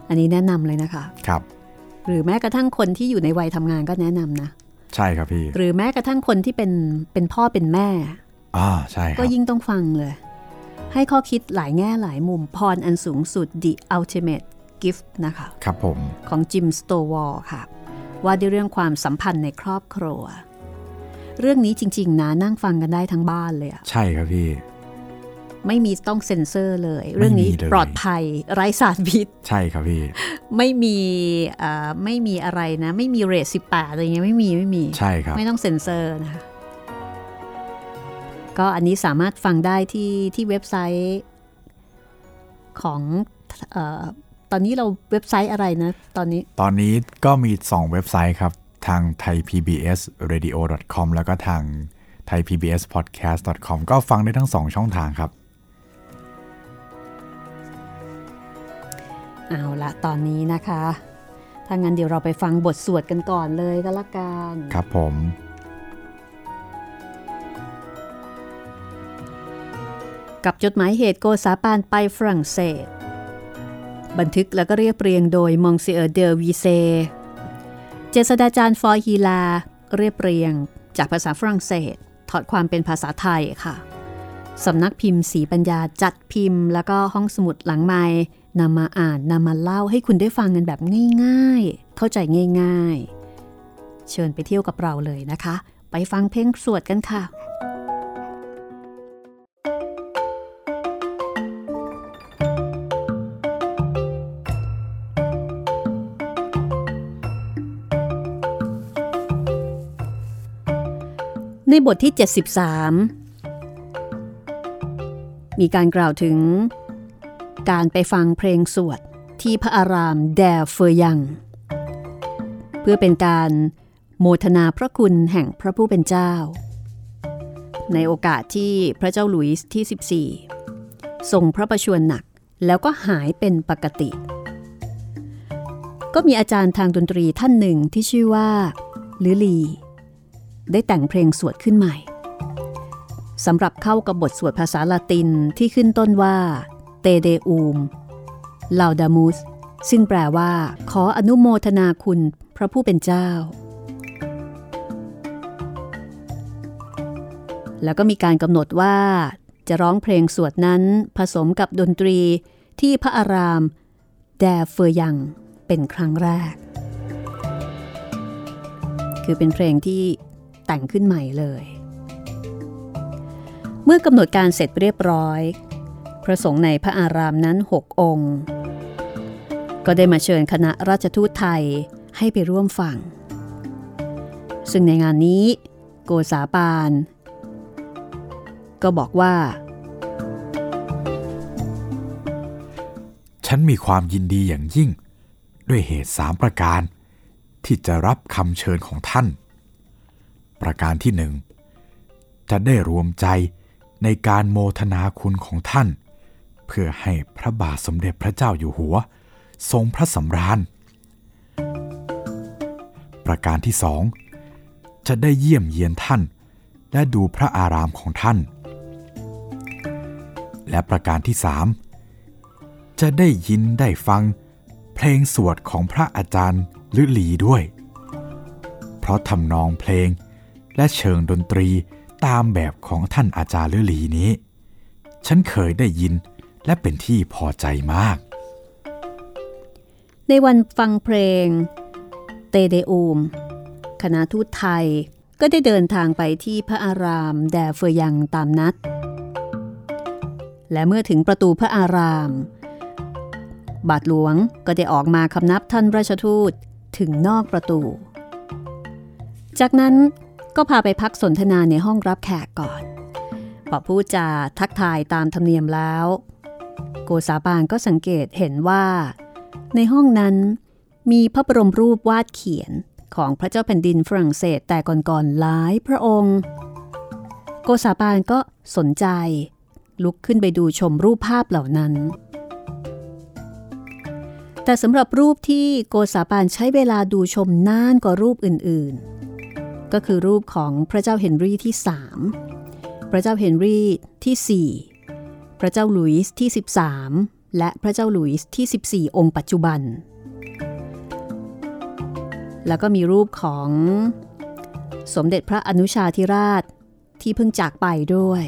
อันนี้แนะนำเลยนะคะครับ หรือแม้กระทั่งคนที่อยู่ในวัยทำงานก็แนะนำนะใช่ครับพี่หรือแม้กระทั่งคนที่เป็นเป็นพ่อเป็นแม่อ่าใช่คก็รับยิ่งต้องฟังเลย ให้ข้อคิดหลายแง่หลายมุมพรอันสูงสุด The Ultimate Gift นะคะครับผมของจิมสโตวอลค่ะ ว่าด้วยเรื่องความสัมพันธ์ในครอบครัว เรื่องนี้จริง ๆ นะนั่งฟังกันได้ทั้งบ้านเลยอะใช่ครับพี่ ไม่มีต้องเซ็นเซอร์เลย เรื่องนี้ไม่มีเลยปลอดภัยไร้สารพิษ ใช่ครับพี่ ไม่มีเอ่อไม่มีอะไรนะ ไม่มีเรทสิบแปดอะไรเงี้ยไม่มีไม่มีใช่ครับ ไม่ต้องเซ็นเซอร์นะคะก็อันนี้สามารถฟังได้ที่ที่เว็บไซต์ของเออตอนนี้เราเว็บไซต์อะไรนะ ตอนนี้ตอนนี้ก็มี 2 เว็บไซต์ครับ ทาง thaipbsradio.com แล้วก็ทาง thaipbspodcast.com ก็ฟังได้ทั้ง2ช่องทางครับ เอาละตอนนี้นะคะ ถ้างั้นเดี๋ยวเราไปฟังบทสวดกันก่อนเลยก็แล้วกัน ครับผมกับจดหมายเหตุโกซาปานไปฝรั่งเศส บันทึกแล้วก็เรียบเรียงโดยมองเซียเดอวีเซ เจษฎาจารย์ฟอร์ฮีลา เรียบเรียง จากภาษาฝรั่งเศส ถอดความเป็นภาษาไทยค่ะสำนักพิมพ์สีปัญญาจัดพิมพ์ แล้วก็ห้องสมุดหลังไม้นำมาอ่านนำมาเล่าให้คุณได้ฟังกันแบบง่ายๆ เข้าใจง่าย ๆ เชิญไปเที่ยวกับเราเลยนะคะ ไปฟังเพลงสวดกันค่ะ ในบทที่ 73 มีการกล่าวถึง การไปฟังเพลงสวดที่พระอารามแดเฟอร์ยัง เพื่อเป็นการโมทนาพระคุณแห่งพระผู้เป็นเจ้า ในโอกาสที่พระเจ้าหลุยส์ที่ 14 ทรงพระประชวรหนักแล้วก็หายเป็นปกติ ก็มีอาจารย์ทางดนตรีท่านหนึ่งที่ชื่อว่าลิลี ได้แต่งเพลงสวดขึ้นใหม่สำหรับเข้ากับบทสวดภาษาละตินที่ขึ้นต้นว่า เตเดอูมลาวดามุสซึ่งแปลว่า ขออนุโมทนาคุณพระผู้เป็นเจ้า แล้วก็มีการกำหนดว่า จะร้องเพลงสวดนั้นผสมกับดนตรีที่พระอาราม แดเฟอร์ยังเป็นครั้งแรก คือเป็นเพลงที่ แต่งขึ้นใหม่เลย เมื่อกำหนดการเสร็จเรียบร้อย พระสงฆ์ในพระอารามนั้นหกองค์ ก็ได้มาเชิญคณะราชทูตไทยให้ไปร่วมฟัง ซึ่งในงานนี้โกษาปาน ก็บอกว่า ฉันมีความยินดีอย่างยิ่ง ด้วยเหตุสามประการ ที่จะรับคำเชิญของท่าน ประการที่หนึ่งจะได้รวมใจในการโมทนาคุณของท่าน เพื่อให้พระบาทสมเด็จพระเจ้าอยู่หัว ทรงพระสำราญ ประการที่สองจะได้เยี่ยมเยียนท่าน และดูพระอารามของท่าน และประการที่สามจะได้ยินได้ฟังเพลงสวดของพระอาจารย์ลือหลีด้วย เพราะทำนองเพลง และเชิงดนตรีตามแบบของท่านอาจารย์ลือหลีนี้ ฉันเคยได้ยินและเป็นที่พอใจมาก ในวันฟังเพลง เตเดอูม คณะทูตไทยก็ได้เดินทางไปที่พระอารามแดเฟอยังตามนัด และเมื่อถึงประตูพระอาราม บาทหลวงก็ได้ออกมาคำนับท่านราชทูตถึงนอกประตู จากนั้น ก็พาไปพักสนทนาในห้องรับแขกก่อน พอพูดจาทักทายตามธรรมเนียมแล้ว โกษาปานก็สังเกตเห็นว่า ในห้องนั้นมีพระบรมรูปวาดเขียนของพระเจ้าแผ่นดินฝรั่งเศสแต่ก่อนๆหลายพระองค์ โกษาปานก็สนใจ ลุกขึ้นไปดูชมรูปภาพเหล่านั้น แต่สำหรับรูปที่โกษาปานใช้เวลาดูชมนานกว่ารูปอื่นๆ ก็คือรูปของพระเจ้าเฮนรี่ที่ 3 พระเจ้าเฮนรี่ที่ 4 พระเจ้าหลุยส์ที่ 13 และพระเจ้าหลุยส์ที่ 14 องค์ปัจจุบัน แล้วก็มีรูปของสมเด็จพระอนุชาธิราชที่เพิ่งจากไปด้วย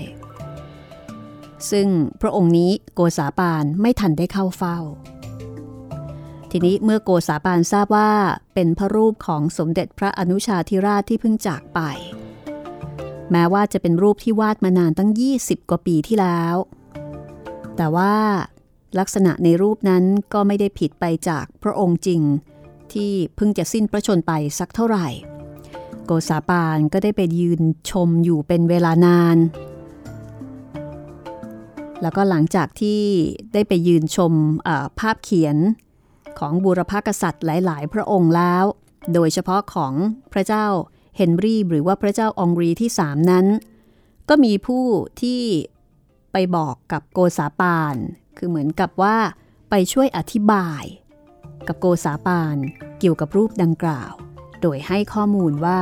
ซึ่งพระองค์นี้โกษาปานไม่ทันได้เข้าเฝ้า ทีนี้เมื่อโกษาปานทราบว่าเป็นพระรูปของสมเด็จพระอนุชาธิราชที่เพิ่งจากไป แม้ว่าจะเป็นรูปที่วาดมานานตั้ง 20 กว่าปีที่แล้ว แต่ว่าลักษณะในรูปนั้นก็ไม่ได้ผิดไปจากพระองค์จริง ที่เพิ่งจะสิ้นพระชนไปสักเท่าไหร่ โกษาปานก็ได้ไปยืนชมอยู่เป็นเวลานาน แล้วก็หลังจากที่ได้ไปยืนชมภาพเขียน ของบูรพกษัตริย์หลาย ๆ พระองค์แล้ว โดยเฉพาะของพระเจ้าเฮนรี่หรือว่าพระเจ้าองรีที่สามนั้น ก็มีผู้ที่ไปบอกกับโกษาปาน คือเหมือนกับว่าไปช่วยอธิบาย กับโกษาปานเกี่ยวกับรูปดังกล่าว โดยให้ข้อมูลว่า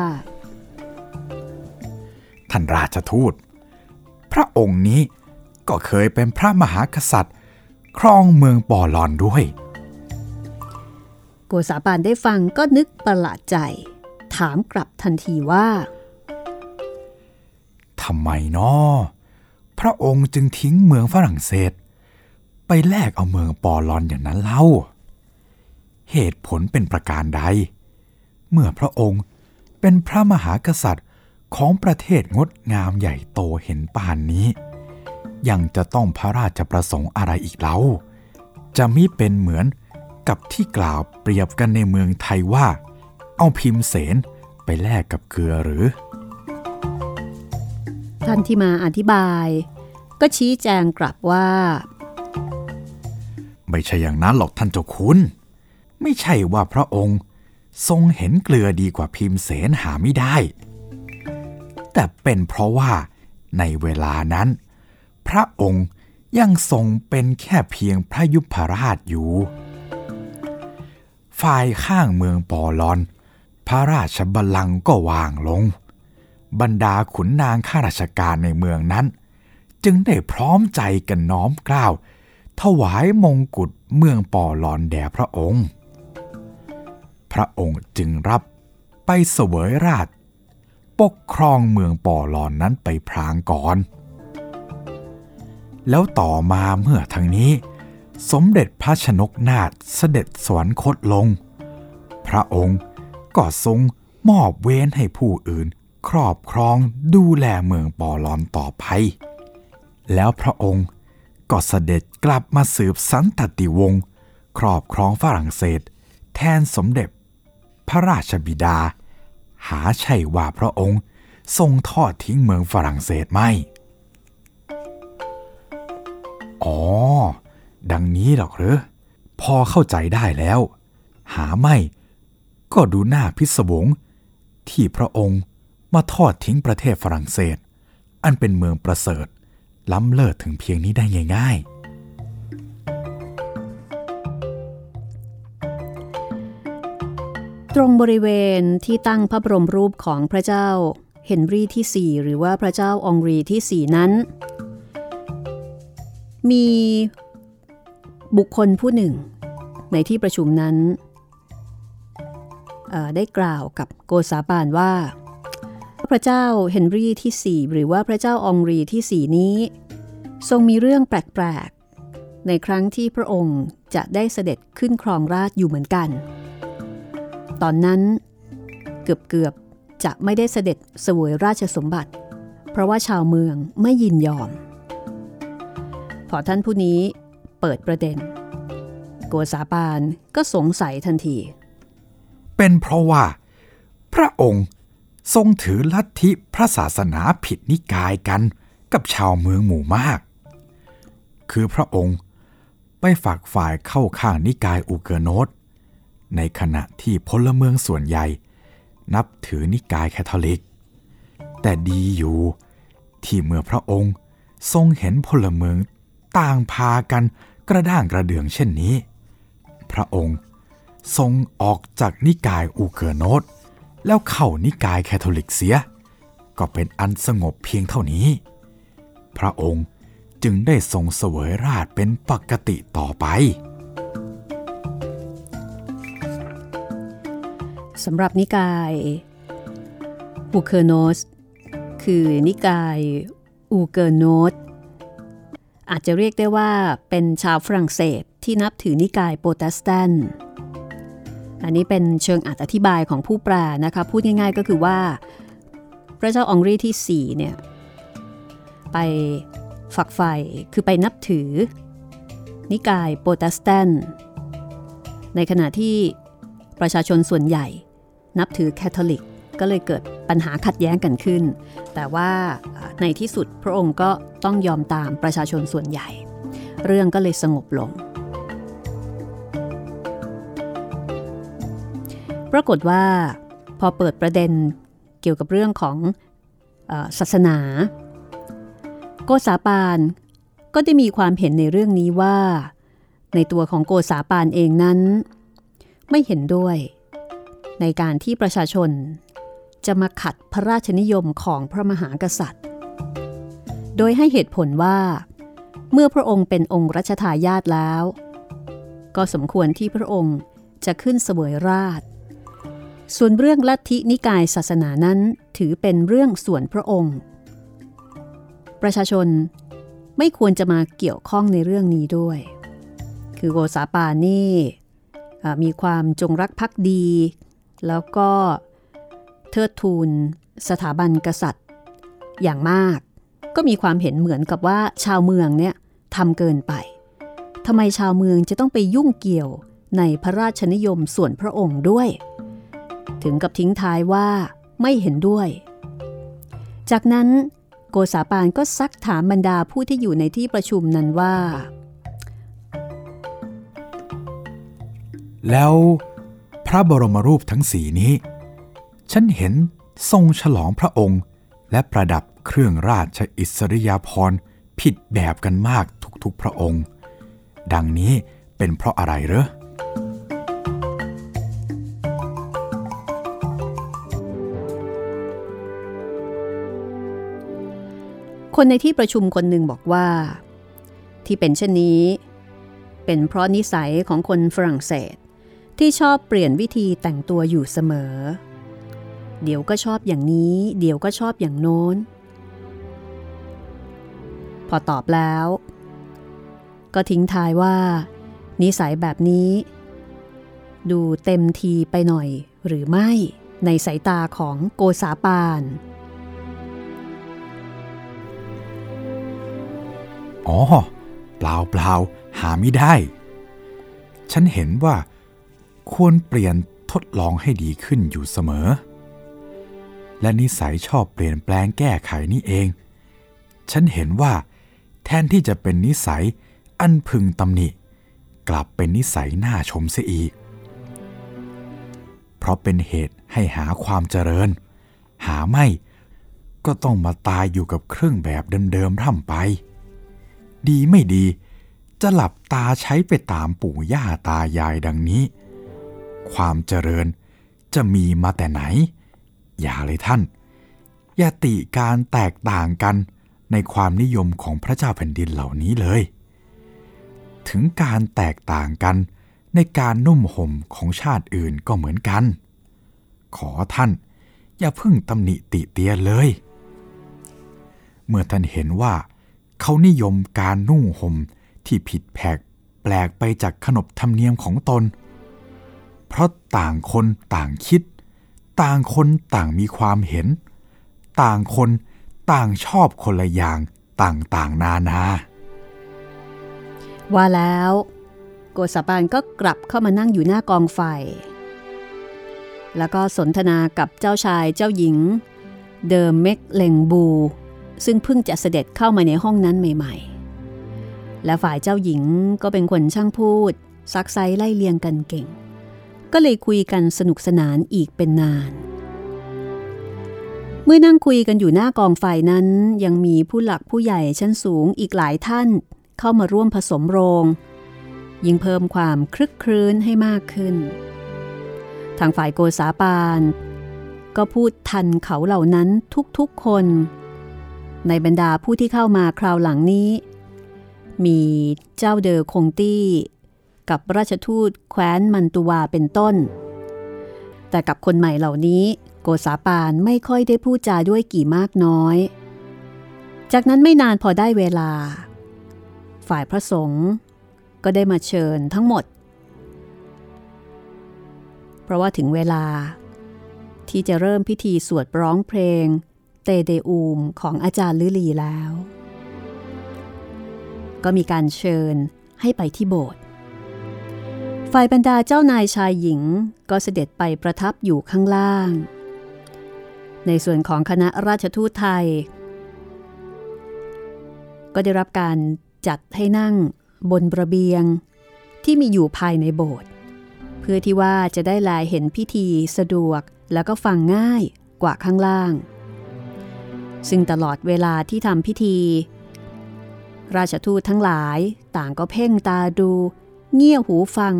ท่านราชทูต พระองค์นี้ก็เคยเป็นพระมหากษัตริย์ ครองเมืองปอลอนด้วย โกษาปานได้ฟังก็นึกประหลาดใจ ถามกลับทันทีว่าทำไมนาะพพระองค์จึงทิ้งเมืองฝรั่งเศส ไปแลกเอาเมืองปอลอนอย่างนั้นเล่า เหตุผลเป็นประการใด เมื่อพระองค์เป็นพระมหากษัตริย์ของประเทศงดงามใหญ่โตเห็นป่านนี้ ยังจะต้องพระราชประสงค์อะไรอีกเล่า จะมิเป็นเหมือน กับที่กล่าวเปรียบกันในเมืองไทยว่า เอาพิมพ์เสนไปแลกกับเกลือหรือ ท่านที่มาอธิบาย ก็ชี้แจงกลับว่า ไม่ใช่อย่างนั้นหรอกท่านเจ้าคุณ ไม่ใช่ว่าพระองค์ทรงเห็นเกลือดีกว่าพิมพ์เสนหาไม่ได้ แต่เป็นเพราะว่าในเวลานั้น พระองค์ยังทรงเป็นแค่เพียงพระยุพราชอยู่ ฝ่ายข้างเมืองปอลอน พระราชบัลลังก์ก็วางลง บรรดาขุนนางข้าราชการในเมืองนั้น จึงได้พร้อมใจกันน้อมกล้าว ถวายมงกุฎเมืองปอลอนแด่พระองค์ พระองค์จึงรับไปเสวยราช ปกครองเมืองปอลอนนั้นไปพรางก่อน แล้วต่อมาเมื่อทางนี้ สมเด็จพระชนกนาถเสด็จสวรรคตลง พระองค์ก็ทรงมอบเว้นให้ผู้อื่น ครอบครองดูแลเมืองปอลอนต่อไป แล้วพระองค์ก็เสด็จกลับมาสืบสันตติวงศ์ครอบครองฝรั่งเศส แทนสมเด็จพระราชบิดา หาใช่ว่าพระองค์ทรงทอดทิ้งเมืองฝรั่งเศสไม่ อ๋อ ดังนี้หรอกหรือพอเข้าใจได้แล้ว หาไม่ ก็ดูหน้าพิศวง ที่พระองค์มาทอดทิ้งประเทศฝรั่งเศส อันเป็นเมืองประเสริฐ ล้ำเลิศถึงเพียงนี้ได้ง่ายตรงบริเวณที่ตั้งพระบรมรูปของพระเจ้าเฮนรี่ที่ 4 หรือว่าพระเจ้าองรีที่ 4 นั้น มี บุคคลผู้หนึ่ง ในที่ประชุมนั้น ได้กล่าวกับโกษาปานว่า พระเจ้าเฮนรี่ที่ 4 หรือว่าพระเจ้าองรีที่ 4 นี้ ทรงมีเรื่องแปลกๆ ในครั้งที่พระองค์จะได้เสด็จขึ้นครองราชอยู่เหมือนกัน ตอนนั้นเกือบๆจะไม่ได้เสด็จเสวยราชสมบัติ เพราะว่าชาวเมืองไม่ยินยอม พอท่านผู้นี้ เปิดประเด็น โกษาปานก็สงสัยทันที เป็นเพราะว่า พระองค์ทรงถือลัทธิพระศาสนาผิดนิกายกันกับชาวเมืองหมู่มาก คือพระองค์ไปฝากฝ่ายเข้าข้างนิกายอูเกอร์โนตในขณะที่พลเมืองส่วนใหญ่ นับถือนิกายแคทอลิก แต่ดีอยู่ที่เมื่อพระองค์ทรงเห็นพลเมืองต่างพากัน กระด้างกระเดื่องเช่นนี้ พระองค์ทรงออกจากนิกายอูเกอร์โนตแล้วเข้านิกายแคทอลิกเสีย ก็เป็นอันสงบเพียงเท่านี้ พระองค์จึงได้ทรงเสวยราชย์เป็นปกติต่อไปสำหรับนิกายอูเกอร์โนต คือนิกายอูเกอร์โนต อาจจะเรียกได้ว่าเป็นชาวฝรั่งเศสที่นับถือนิกายโปรเตสแตนต์อันนี้เป็นเชิงอธิบายของผู้แปลนะคะพูดง่ายๆก็คือว่า พระเจ้าอ็องรีที่4เนี่ยไปฝักใฝ่คือไปนับถือ นิกายโปรเตสแตนต์ในขณะที่ประชาชนส่วนใหญ่ นับถือแคทอลิก ก็เลยเกิดปัญหาขัดแย้งกันขึ้น แต่ว่าในที่สุดพระองค์ก็ต้องยอมตามประชาชนส่วนใหญ่ เรื่องก็เลยสงบลง ปรากฏว่าพอเปิดประเด็นเกี่ยวกับเรื่องของศาสนา โกษาปานก็ได้มีความเห็นในเรื่องนี้ว่า ในตัวของโกษาปานเองนั้น ไม่เห็นด้วย ในการที่ประชาชน จะมาขัดพระราชนิยมของพระมหากษัตริย์ โดยให้เหตุผลว่า เมื่อพระองค์เป็นองค์รัชทายาทแล้ว ก็สมควรที่พระองค์จะขึ้นเสวยราช ส่วนเรื่องลัทธินิกายศาสนานั้นถือเป็นเรื่องส่วนพระองค์ ประชาชนไม่ควรจะมาเกี่ยวข้องในเรื่องนี้ด้วย คือโกษาปานนี่มีความจงรักภักดี แล้วก็ เทิดทูน สถาบันกษัตริย์ อย่างมาก ก็มีความเห็นเหมือนกับว่าชาวเมืองเนี่ยทำเกินไปทำไมชาวเมืองจะต้องไปยุ่งเกี่ยวในพระราชนิยมส่วนพระองค์ด้วย ถึงกับทิ้งท้ายว่าไม่เห็นด้วย จากนั้นโกษาปานก็ซักถามบรรดาผู้ที่อยู่ในที่ประชุมนั้นว่า แล้วพระบรมรูปทั้งสีนี้ ฉันเห็นทรงฉลองพระองค์ และประดับเครื่องราชอิสริยาภรณ์ผิดแบบกันมากทุกๆพระองค์ ดังนี้เป็นเพราะอะไรเหรอคนในที่ประชุมคนหนึ่งบอกว่า ที่เป็นเช่นนี้ เป็นเพราะนิสัยของคนฝรั่งเศสที่ชอบเปลี่ยนวิธีแต่งตัวอยู่เสมอ เดี๋ยวก็ชอบอย่างนี้ เดี๋ยวก็ชอบอย่างโน้น พอตอบแล้ว ก็ทิ้งทายว่า นิสัยแบบนี้ ดูเต็มทีไปหน่อยหรือไม่ในสายตาของโกษาปานอ๋อ เปล่าเปล่าหาไม่ได้ ฉันเห็นว่าควรเปลี่ยนทดลองให้ดีขึ้นอยู่เสมอ และนิสัยชอบเปลี่ยนแปลงแก้ไขนี่เอง ฉันเห็นว่า แทนที่จะเป็นนิสัยอันพึงตำหนิ กลับเป็นนิสัยน่าชมเสียอีก เพราะเป็นเหตุให้หาความเจริญ หาไม่ก็ต้องมาตายอยู่กับเครื่องแบบเดิมๆร่ำไป ดีไม่ดี จะหลับตาใช้ไปตามปู่ย่าตายายดังนี้ ความเจริญจะมีมาแต่ไหน อย่าเลยท่าน อย่าติการแตกต่างกันในความนิยมของพระเจ้าแผ่นดินเหล่านี้เลย ถึงการแตกต่างกันในการนุ่มห่มของชาติอื่นก็เหมือนกัน ขอท่านอย่าพึ่งตำหนิติเตียนเลย เมื่อท่านเห็นว่าเขานิยมการนุ่งห่มที่ผิดแผกแปลกไปจากขนบธรรมเนียมของตน เพราะต่างคนต่างคิด ต่างคนต่างมีความเห็น ต่างคนต่างชอบคนละอย่างต่างๆนานา ว่าแล้ว โกษปานก็กลับเข้ามานั่งอยู่หน้ากองไฟ แล้วก็สนทนากับเจ้าชายเจ้าหญิง เดิมเม็กเลงบู ซึ่งเพิ่งจะเสด็จเข้ามาในห้องนั้นใหม่ ๆ และฝ่ายเจ้าหญิงก็เป็นคนช่างพูด ซักไซไล่เลียงกันเก่ง ก็เลยคุยกันสนุกสนานอีกเป็นนาน เมื่อนั่งคุยกันอยู่หน้ากองไฟนั้น ยังมีผู้หลักผู้ใหญ่ชั้นสูงอีกหลายท่าน เข้ามาร่วมผสมโรง ยิ่งเพิ่มความคลึกครื้นให้มากขึ้น ทางฝ่ายโกษาปาน ก็พูดทันเขาเหล่านั้นทุกๆคน ในบรรดาผู้ที่เข้ามาคราวหลังนี้มีเจ้าเดอคงตี้ กับราชทูตแคว้นมันตุวาเป็นต้น แต่กับคนใหม่เหล่านี้โกษาปานไม่ค่อยได้พูดจาด้วยกี่มากน้อย จากนั้นไม่นานพอได้เวลา ฝ่ายพระสงฆ์ก็ได้มาเชิญทั้งหมด เพราะว่าถึงเวลา ที่จะเริ่มพิธีสวดร้องเพลง เตเดอูมของอาจารย์ลิลีแล้ว ก็มีการเชิญให้ไปที่โบสถ์ ฝ่ายบรรดาเจ้านายชายหญิงก็เสด็จไปประทับอยู่ข้างล่าง ในส่วนของคณะราชทูตไทย ก็ได้รับการจัดให้นั่งบนระเบียงที่มีอยู่ภายในโบสถ์เพื่อที่ว่าจะได้ลายเห็นพิธีสะดวกแล้วก็ฟังง่ายกว่าข้างล่าง ซึ่งตลอดเวลาที่ทำพิธี ราชทูตทั้งหลายต่างก็เพ่งตาดู เงี่ยหูฟัง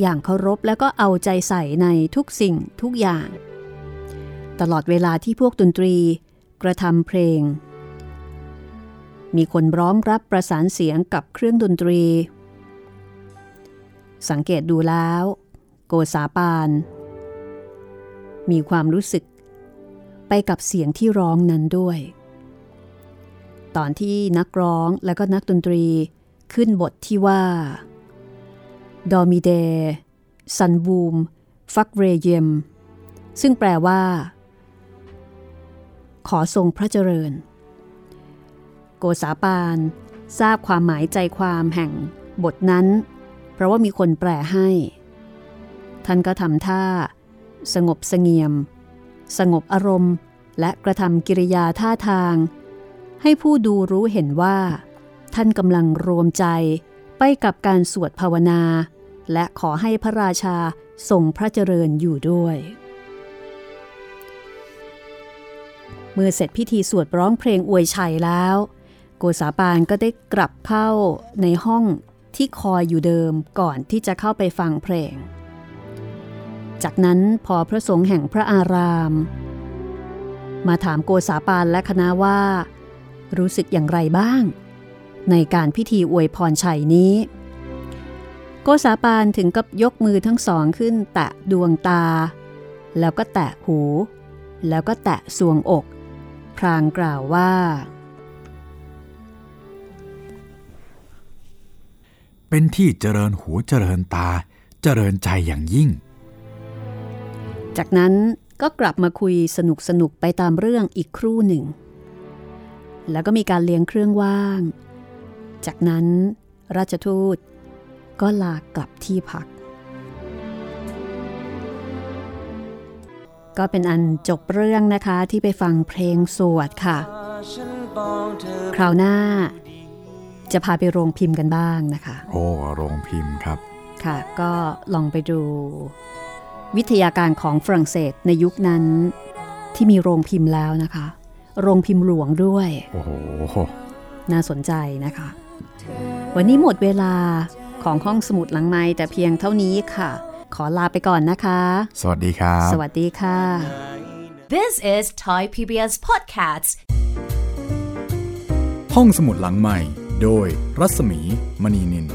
อย่างเคารพแล้วก็เอาใจใส่ในทุกสิ่งทุกอย่าง ตลอดเวลาที่พวกดนตรีกระทำเพลง มีคนร้องรับประสานเสียงกับเครื่องดนตรี สังเกตดูแล้ว โกษาปาน มีความรู้สึก ไปกับเสียงที่ร้องนั้นด้วย ตอนที่นักร้องและก็นักดนตรีขึ้นบทที่ว่า ดอมิเดซันบูม ฟักเรเยม ซึ่งแปลว่า ขอทรงพระเจริญ โกษาปานทราบความหมายใจความแห่งบทนั้น เพราะว่ามีคนแปลให้ ท่านก็ทำท่า สงบสงเงียม สงบอารมณ์ และกระทำกิริยาท่าทาง ให้ผู้ดูรู้เห็นว่า ท่านกำลังรวมใจไปกับการสวดภาวนา และขอให้พระราชาทรงพระเจริญอยู่ด้วย เมื่อเสร็จพิธีสวดร้องเพลงอวยชัยแล้ว โกษาปานก็ได้กลับเข้าในห้องที่คอยอยู่เดิมก่อนที่จะเข้าไปฟังเพลง จากนั้นพอพระสงฆ์แห่งพระอาราม มาถามโกษาปานและคณะว่า รู้สึกอย่างไรบ้าง ในการพิธีอวยพรชัยนี้ โกษาปานถึงกับยกมือทั้งสองขึ้นแตะดวงตา แล้วก็แตะหู แล้วก็แตะสวงอก พรางกล่าวว่า เป็นที่เจริญหูเจริญตาเจริญใจอย่างยิ่ง จากนั้นก็กลับมาคุยสนุกสนุกๆไปตามเรื่องอีกครู่หนึ่ง แล้วก็มีการเลี้ยงเครื่องว่าง จากนั้นราชทูต ก็ลากลับที่พัก ก็เป็นอันจบเรื่องนะคะที่ไปฟังเพลงสวดค่ะ คราวหน้า จะพาไปโรงพิมพ์กันบ้างนะคะ โอ้โรงพิมพ์ครับ ค่ะ ก็ลองไปดู วิทยาการของฝรั่งเศสในยุคนั้นที่มีโรงพิมพ์แล้วนะคะ โรงพิมพ์หลวงด้วย โอ้โห น่าสนใจนะคะ วันนี้หมดเวลา ของห้องสมุดหลังไม้แต่เพียงเท่านี้ค่ะ ขอลาไปก่อนนะคะ สวัสดีครับ สวัสดีค่ะ This is Thai PBS Podcasts. ห้องสมุดหลังใหม่ โดยรัศมีมณีนิน